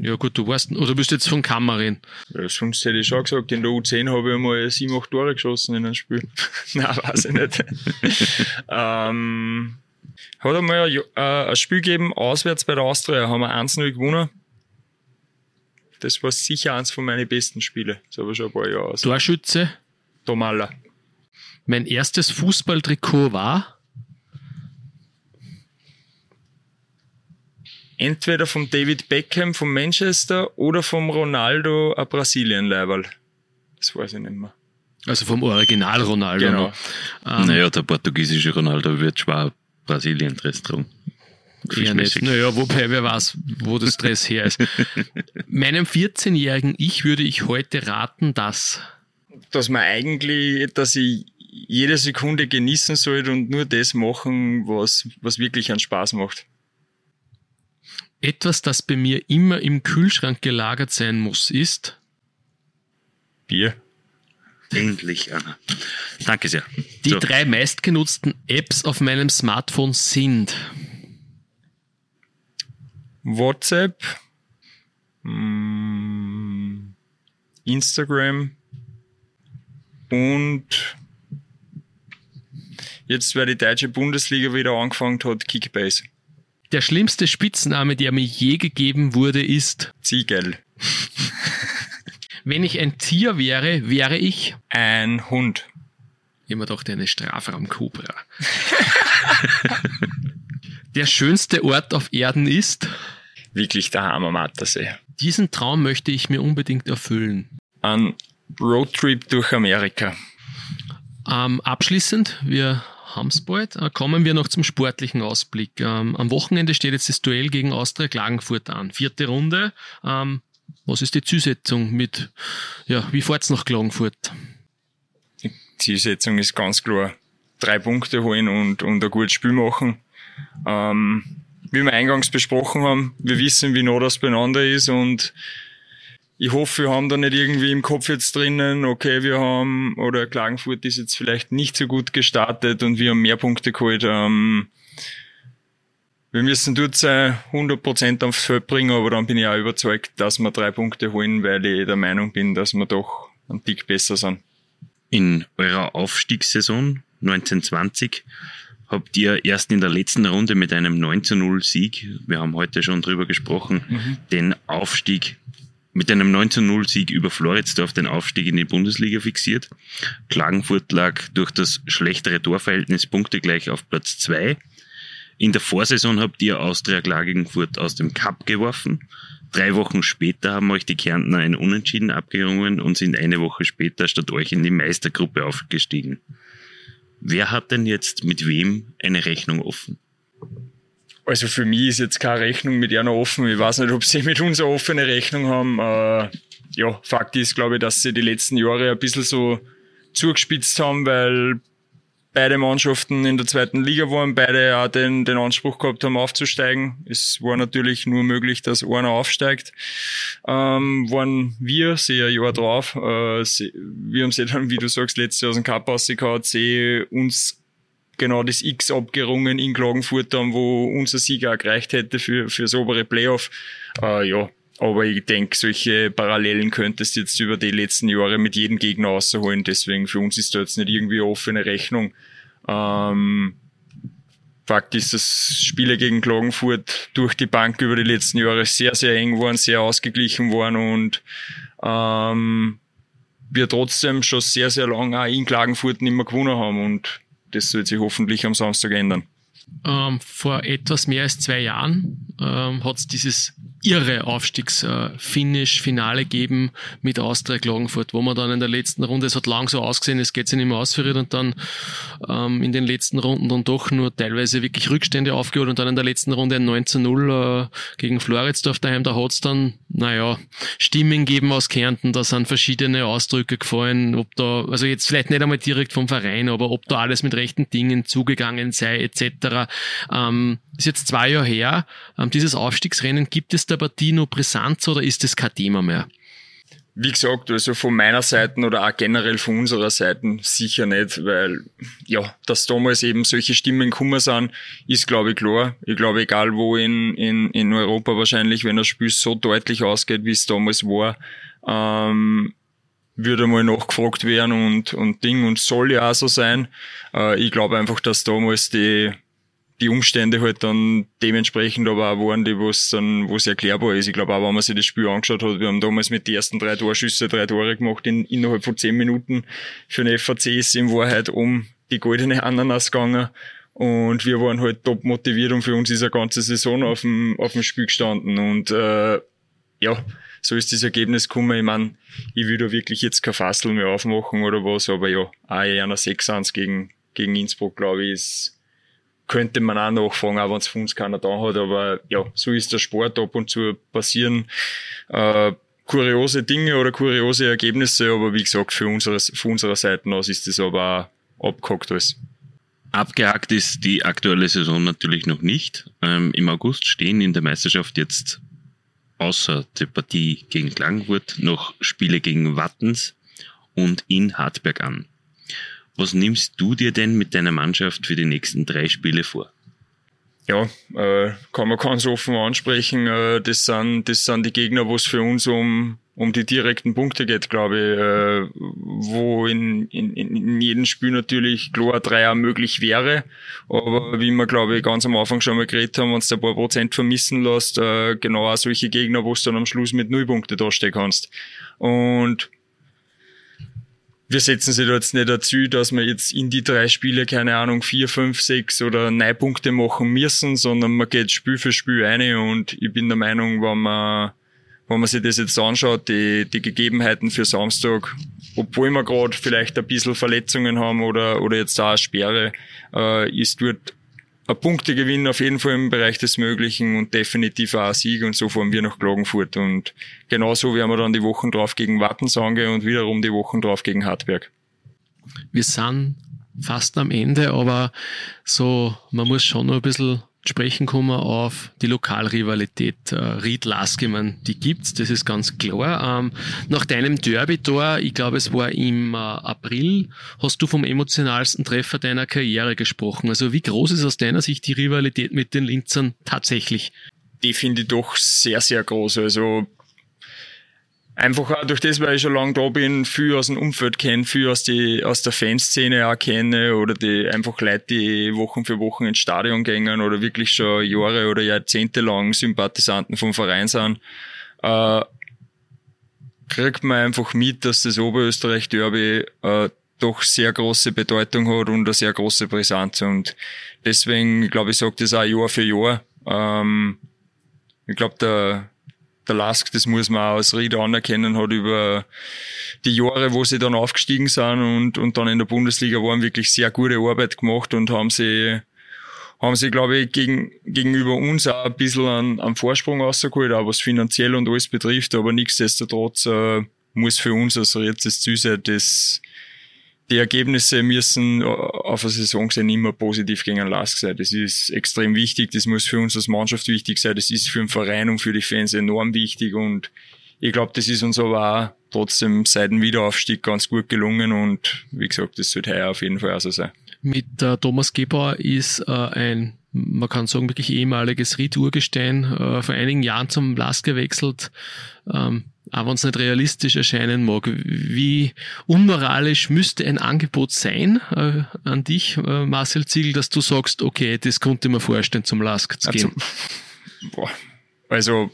Ja gut, du warst, oder bist jetzt von Kammerin? Ja, sonst hätte ich schon gesagt, in der U10 habe ich einmal sieben, acht Tore geschossen in einem Spiel. Nein, weiß ich nicht. ähm, hat einmal ein, äh, ein Spiel gegeben, auswärts bei der Austria, haben wir 1-0 gewonnen. Das war sicher eins von meinen besten Spiele. Das habe ich schon ein paar Jahre aus. Torschütze? Tomalla. Mein erstes Fußballtrikot war? Entweder vom David Beckham von Manchester oder vom Ronaldo a Brasilien-Leiberl. Das weiß ich nicht mehr. Also vom Original Ronaldo. Genau. Ähm, naja, der portugiesische Ronaldo wird schwer Brasilien-Dress nicht. Naja, wobei, wer weiß, wo das Dress her ist. Meinem 14-jährigen Ich würde ich heute raten, dass... Dass man eigentlich, dass ich jede Sekunde genießen sollte und nur das machen, was, was wirklich einen Spaß macht. Etwas, das bei mir immer im Kühlschrank gelagert sein muss, ist Bier. Endlich, Anna. Danke sehr. Die so. drei meistgenutzten Apps auf meinem Smartphone sind WhatsApp, mm, Instagram und jetzt, weil die deutsche Bundesliga wieder angefangen hat, Kickbase. Der schlimmste Spitzname, der mir je gegeben wurde, ist Ziegel. Wenn ich ein Tier wäre, wäre ich ein Hund. Immer doch eine Strafraumkobra. der schönste Ort auf Erden ist wirklich der Hammer Mattersee. Diesen Traum möchte ich mir unbedingt erfüllen. Ein Roadtrip durch Amerika. Ähm, abschließend, wir haben es bald, äh, kommen wir noch zum sportlichen Ausblick. Ähm, am Wochenende steht jetzt das Duell gegen Austria Klagenfurt an. Vierte Runde. Ähm, was ist die Zielsetzung mit, ja, wie fahrt's nach Klagenfurt? Die Zielsetzung ist ganz klar. Drei Punkte holen und, und ein gutes Spiel machen. Ähm, wie wir eingangs besprochen haben, wir wissen, wie nah das beieinander ist und ich hoffe, wir haben da nicht irgendwie im Kopf jetzt drinnen, okay, wir haben, oder Klagenfurt ist jetzt vielleicht nicht so gut gestartet und wir haben mehr Punkte geholt. Ähm, wir müssen dort sein, 100% aufs Feld bringen, aber dann bin ich auch überzeugt, dass wir drei Punkte holen, weil ich der Meinung bin, dass wir doch ein Tick besser sind. In eurer Aufstiegssaison 1920 habt ihr erst in der letzten Runde mit einem 9 zu 0 Sieg, wir haben heute schon drüber gesprochen, mhm. den Aufstieg mit einem 9 zu 0 Sieg über Floridsdorf den Aufstieg in die Bundesliga fixiert. Klagenfurt lag durch das schlechtere Torverhältnis punktegleich auf Platz 2. In der Vorsaison habt ihr Austria Klagenfurt aus dem Cup geworfen. Drei Wochen später haben euch die Kärntner ein Unentschieden abgerungen und sind eine Woche später statt euch in die Meistergruppe aufgestiegen. Wer hat denn jetzt mit wem eine Rechnung offen? Also für mich ist jetzt keine Rechnung mit einer offen. Ich weiß nicht, ob sie mit uns eine offene Rechnung haben. Äh, ja, Fakt ist, glaube ich, dass sie die letzten Jahre ein bisschen so zugespitzt haben, weil beide Mannschaften in der zweiten Liga waren, beide auch den, den Anspruch gehabt haben, aufzusteigen. Es war natürlich nur möglich, dass einer aufsteigt. Ähm, waren wir sehr Jahr drauf. Äh, sie, wir haben sie dann, wie du sagst, letztes Jahr aus dem Cup rausgehauen, sie uns genau das X abgerungen in Klagenfurt haben, wo unser Sieger auch gereicht hätte für, für das obere Playoff. Äh, ja, aber ich denke, solche Parallelen könntest du jetzt über die letzten Jahre mit jedem Gegner rausholen. Deswegen für uns ist da jetzt nicht irgendwie eine offene Rechnung. Ähm, Fakt ist, dass Spiele gegen Klagenfurt durch die Bank über die letzten Jahre sehr, sehr eng waren, sehr ausgeglichen waren und ähm, wir trotzdem schon sehr, sehr lange auch in Klagenfurt nicht mehr gewonnen haben und das wird sich hoffentlich am Samstag ändern. Ähm, vor etwas mehr als zwei Jahren ähm, hat es dieses irre Aufstiegsfinish, Finale geben mit Austria Klagenfurt, wo man dann in der letzten Runde, es hat lang so ausgesehen, es geht sich nicht mehr ausführen und dann ähm, in den letzten Runden dann doch nur teilweise wirklich Rückstände aufgeholt und dann in der letzten Runde ein 19-0 äh, gegen Floridsdorf daheim, da hat's dann, naja, Stimmen geben aus Kärnten, da sind verschiedene Ausdrücke gefallen, ob da, also jetzt vielleicht nicht einmal direkt vom Verein, aber ob da alles mit rechten Dingen zugegangen sei, etc. Ähm, ist jetzt zwei Jahre her. Ähm, dieses Aufstiegsrennen, gibt es der Partie noch Brisanz oder ist es kein Thema mehr? Wie gesagt, also von meiner Seite oder auch generell von unserer Seite sicher nicht, weil ja, dass damals eben solche Stimmen gekommen sind, ist glaube ich klar. Ich glaube, egal wo in, in, in Europa wahrscheinlich, wenn das Spiel so deutlich ausgeht, wie es damals war, ähm, würde mal nachgefragt werden und, und Ding und soll ja auch so sein. Äh, ich glaube einfach, dass damals die die Umstände halt dann dementsprechend aber auch waren, die was dann, was erklärbar ist. Ich glaube auch, wenn man sich das Spiel angeschaut hat, wir haben damals mit den ersten drei Torschüsse drei Tore gemacht in, innerhalb von zehn Minuten. Für den FAC ist in Wahrheit um die goldene Ananas gegangen. Und wir waren halt top motiviert und für uns ist eine ganze Saison auf dem, auf dem Spiel gestanden. Und äh, ja, so ist das Ergebnis gekommen. Ich meine, ich will da wirklich jetzt kein Fassel mehr aufmachen oder was, aber ja, auch eher einer 6-1 gegen, gegen Innsbruck, glaube ich, ist, könnte man auch nachfragen, auch wenn es von uns keiner da hat, aber ja, so ist der Sport ab und zu passieren. Äh, kuriose Dinge oder kuriose Ergebnisse, aber wie gesagt, für unsere, von unserer Seite aus ist das aber auch abgehakt alles. Abgehakt ist die aktuelle Saison natürlich noch nicht. Ähm, Im August stehen in der Meisterschaft jetzt außer der Partie gegen Klagenfurt noch Spiele gegen Wattens und in Hartberg an. Was nimmst du dir denn mit deiner Mannschaft für die nächsten drei Spiele vor? Ja, äh, kann man ganz offen ansprechen. Äh, das, sind, das sind die Gegner, wo es für uns um, um die direkten Punkte geht, glaube ich, äh, wo in, in, in jedem Spiel natürlich klar Dreier möglich wäre. Aber wie wir, glaube ich, ganz am Anfang schon mal geredet haben, wenn du ein paar Prozent vermissen lässt, äh, genau auch solche Gegner, wo du dann am Schluss mit null Punkte dastehen kannst. Und wir setzen sich da jetzt nicht dazu, dass wir jetzt in die drei Spiele, keine Ahnung, vier, fünf, sechs oder neun Punkte machen müssen, sondern man geht Spiel für Spiel eine und ich bin der Meinung, wenn man wenn man sich das jetzt anschaut, die, die Gegebenheiten für Samstag, obwohl wir gerade vielleicht ein bisschen Verletzungen haben oder, oder jetzt auch eine Sperre, äh, ist dort ein Punktegewinn auf jeden Fall im Bereich des Möglichen und definitiv auch ein Sieg und so fahren wir nach Klagenfurt und genauso werden wir dann die Wochen drauf gegen Wattensange und wiederum die Wochen drauf gegen Hartberg. Wir sind fast am Ende, aber so, man muss schon noch ein bisschen sprechen kommen auf die Lokalrivalität äh, Ried Laskemann. Die gibt's, das ist ganz klar. Ähm, nach deinem Derby-Tor, ich glaube, es war im äh, April, hast du vom emotionalsten Treffer deiner Karriere gesprochen. Also wie groß ist aus deiner Sicht die Rivalität mit den Linzern tatsächlich? Die finde ich doch sehr, sehr groß. Also Einfach auch durch das, weil ich schon lange da bin, viel aus dem Umfeld kenne, viel aus, die, aus der Fanszene auch kenne oder die einfach Leute, die Wochen für Wochen ins Stadion gängen oder wirklich schon Jahre oder Jahrzehnte lang Sympathisanten vom Verein sind, äh, kriegt man einfach mit, dass das Oberösterreich-Derby äh, doch sehr große Bedeutung hat und eine sehr große Brisanz und deswegen, glaube ich, sagt das auch Jahr für Jahr. Ähm, ich glaube, der der Lask, das muss man auch als Rieder anerkennen, hat über die Jahre, wo sie dann aufgestiegen sind und, und dann in der Bundesliga waren, wirklich sehr gute Arbeit gemacht und haben sie, haben sie, glaube ich, gegen, gegenüber uns auch ein bisschen an, an Vorsprung rausgeholt, auch was finanziell und alles betrifft, aber nichtsdestotrotz äh, muss für uns als jetzt das Ziel sein, das die Ergebnisse müssen äh, auf eine Saison gesehen immer positiv gegen Lask sein. Das ist extrem wichtig. Das muss für uns als Mannschaft wichtig sein. Das ist für den Verein und für die Fans enorm wichtig. Und ich glaube, das ist uns aber auch trotzdem seit dem Wiederaufstieg ganz gut gelungen. Und wie gesagt, das wird heuer auf jeden Fall auch so sein. Mit äh, Thomas Gebauer ist äh, ein man kann sagen, wirklich ehemaliges Ried-Urgestein, äh, vor einigen Jahren zum Lask gewechselt. Ähm, auch wenn es nicht realistisch erscheinen mag. Wie unmoralisch müsste ein Angebot sein äh, an dich, äh, Marcel Ziegel, dass du sagst, okay, das konnte ich mir vorstellen, zum Lask zu gehen? Also, also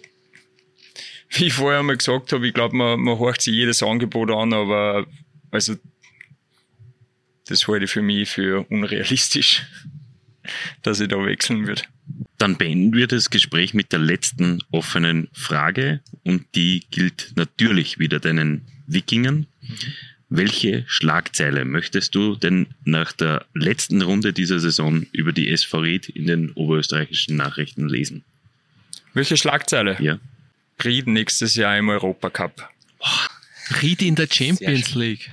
wie ich vorher mal gesagt habe, ich glaube, man, man horcht sich jedes Angebot an, aber also das halte ich für mich für unrealistisch, dass ich da wechseln würde. Dann beenden wir das Gespräch mit der letzten offenen Frage und die gilt natürlich wieder deinen Wikingern. Welche Schlagzeile möchtest du denn nach der letzten Runde dieser Saison über die SV Ried in den oberösterreichischen Nachrichten lesen? Welche Schlagzeile? Ja. Ried nächstes Jahr im Europacup. Ried in der Champions League.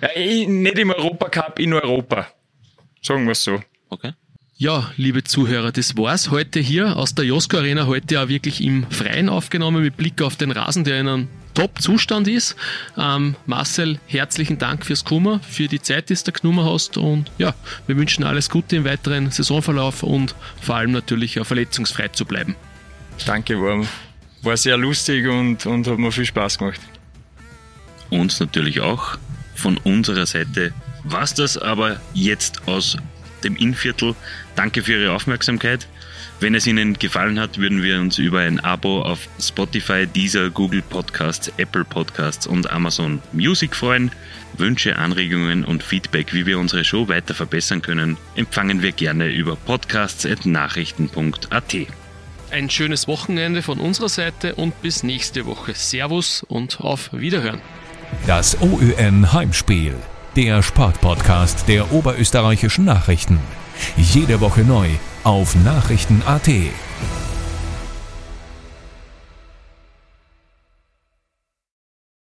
Ja, nicht im Europacup, in Europa. Sagen wir es so. Okay. Ja, liebe Zuhörer, das war's heute hier aus der Josko Arena, heute ja wirklich im Freien aufgenommen mit Blick auf den Rasen, der in einem Top-Zustand ist. Ähm, Marcel, herzlichen Dank fürs Kummer, für die Zeit, die du genommen hast und ja, wir wünschen alles Gute im weiteren Saisonverlauf und vor allem natürlich auch verletzungsfrei zu bleiben. Danke, war, war sehr lustig und, und hat mir viel Spaß gemacht. Uns natürlich auch. Von unserer Seite war's das aber jetzt aus dem Innviertel. Danke für Ihre Aufmerksamkeit. Wenn es Ihnen gefallen hat, würden wir uns über ein Abo auf Spotify, Deezer, Google Podcasts, Apple Podcasts und Amazon Music freuen. Wünsche, Anregungen und Feedback, wie wir unsere Show weiter verbessern können, empfangen wir gerne über podcasts.nachrichten.at. ein schönes Wochenende von unserer Seite und bis nächste Woche. Servus und auf Wiederhören. Das OÜN Heimspiel, der Sportpodcast der oberösterreichischen Nachrichten. Jede Woche neu auf Nachrichten.at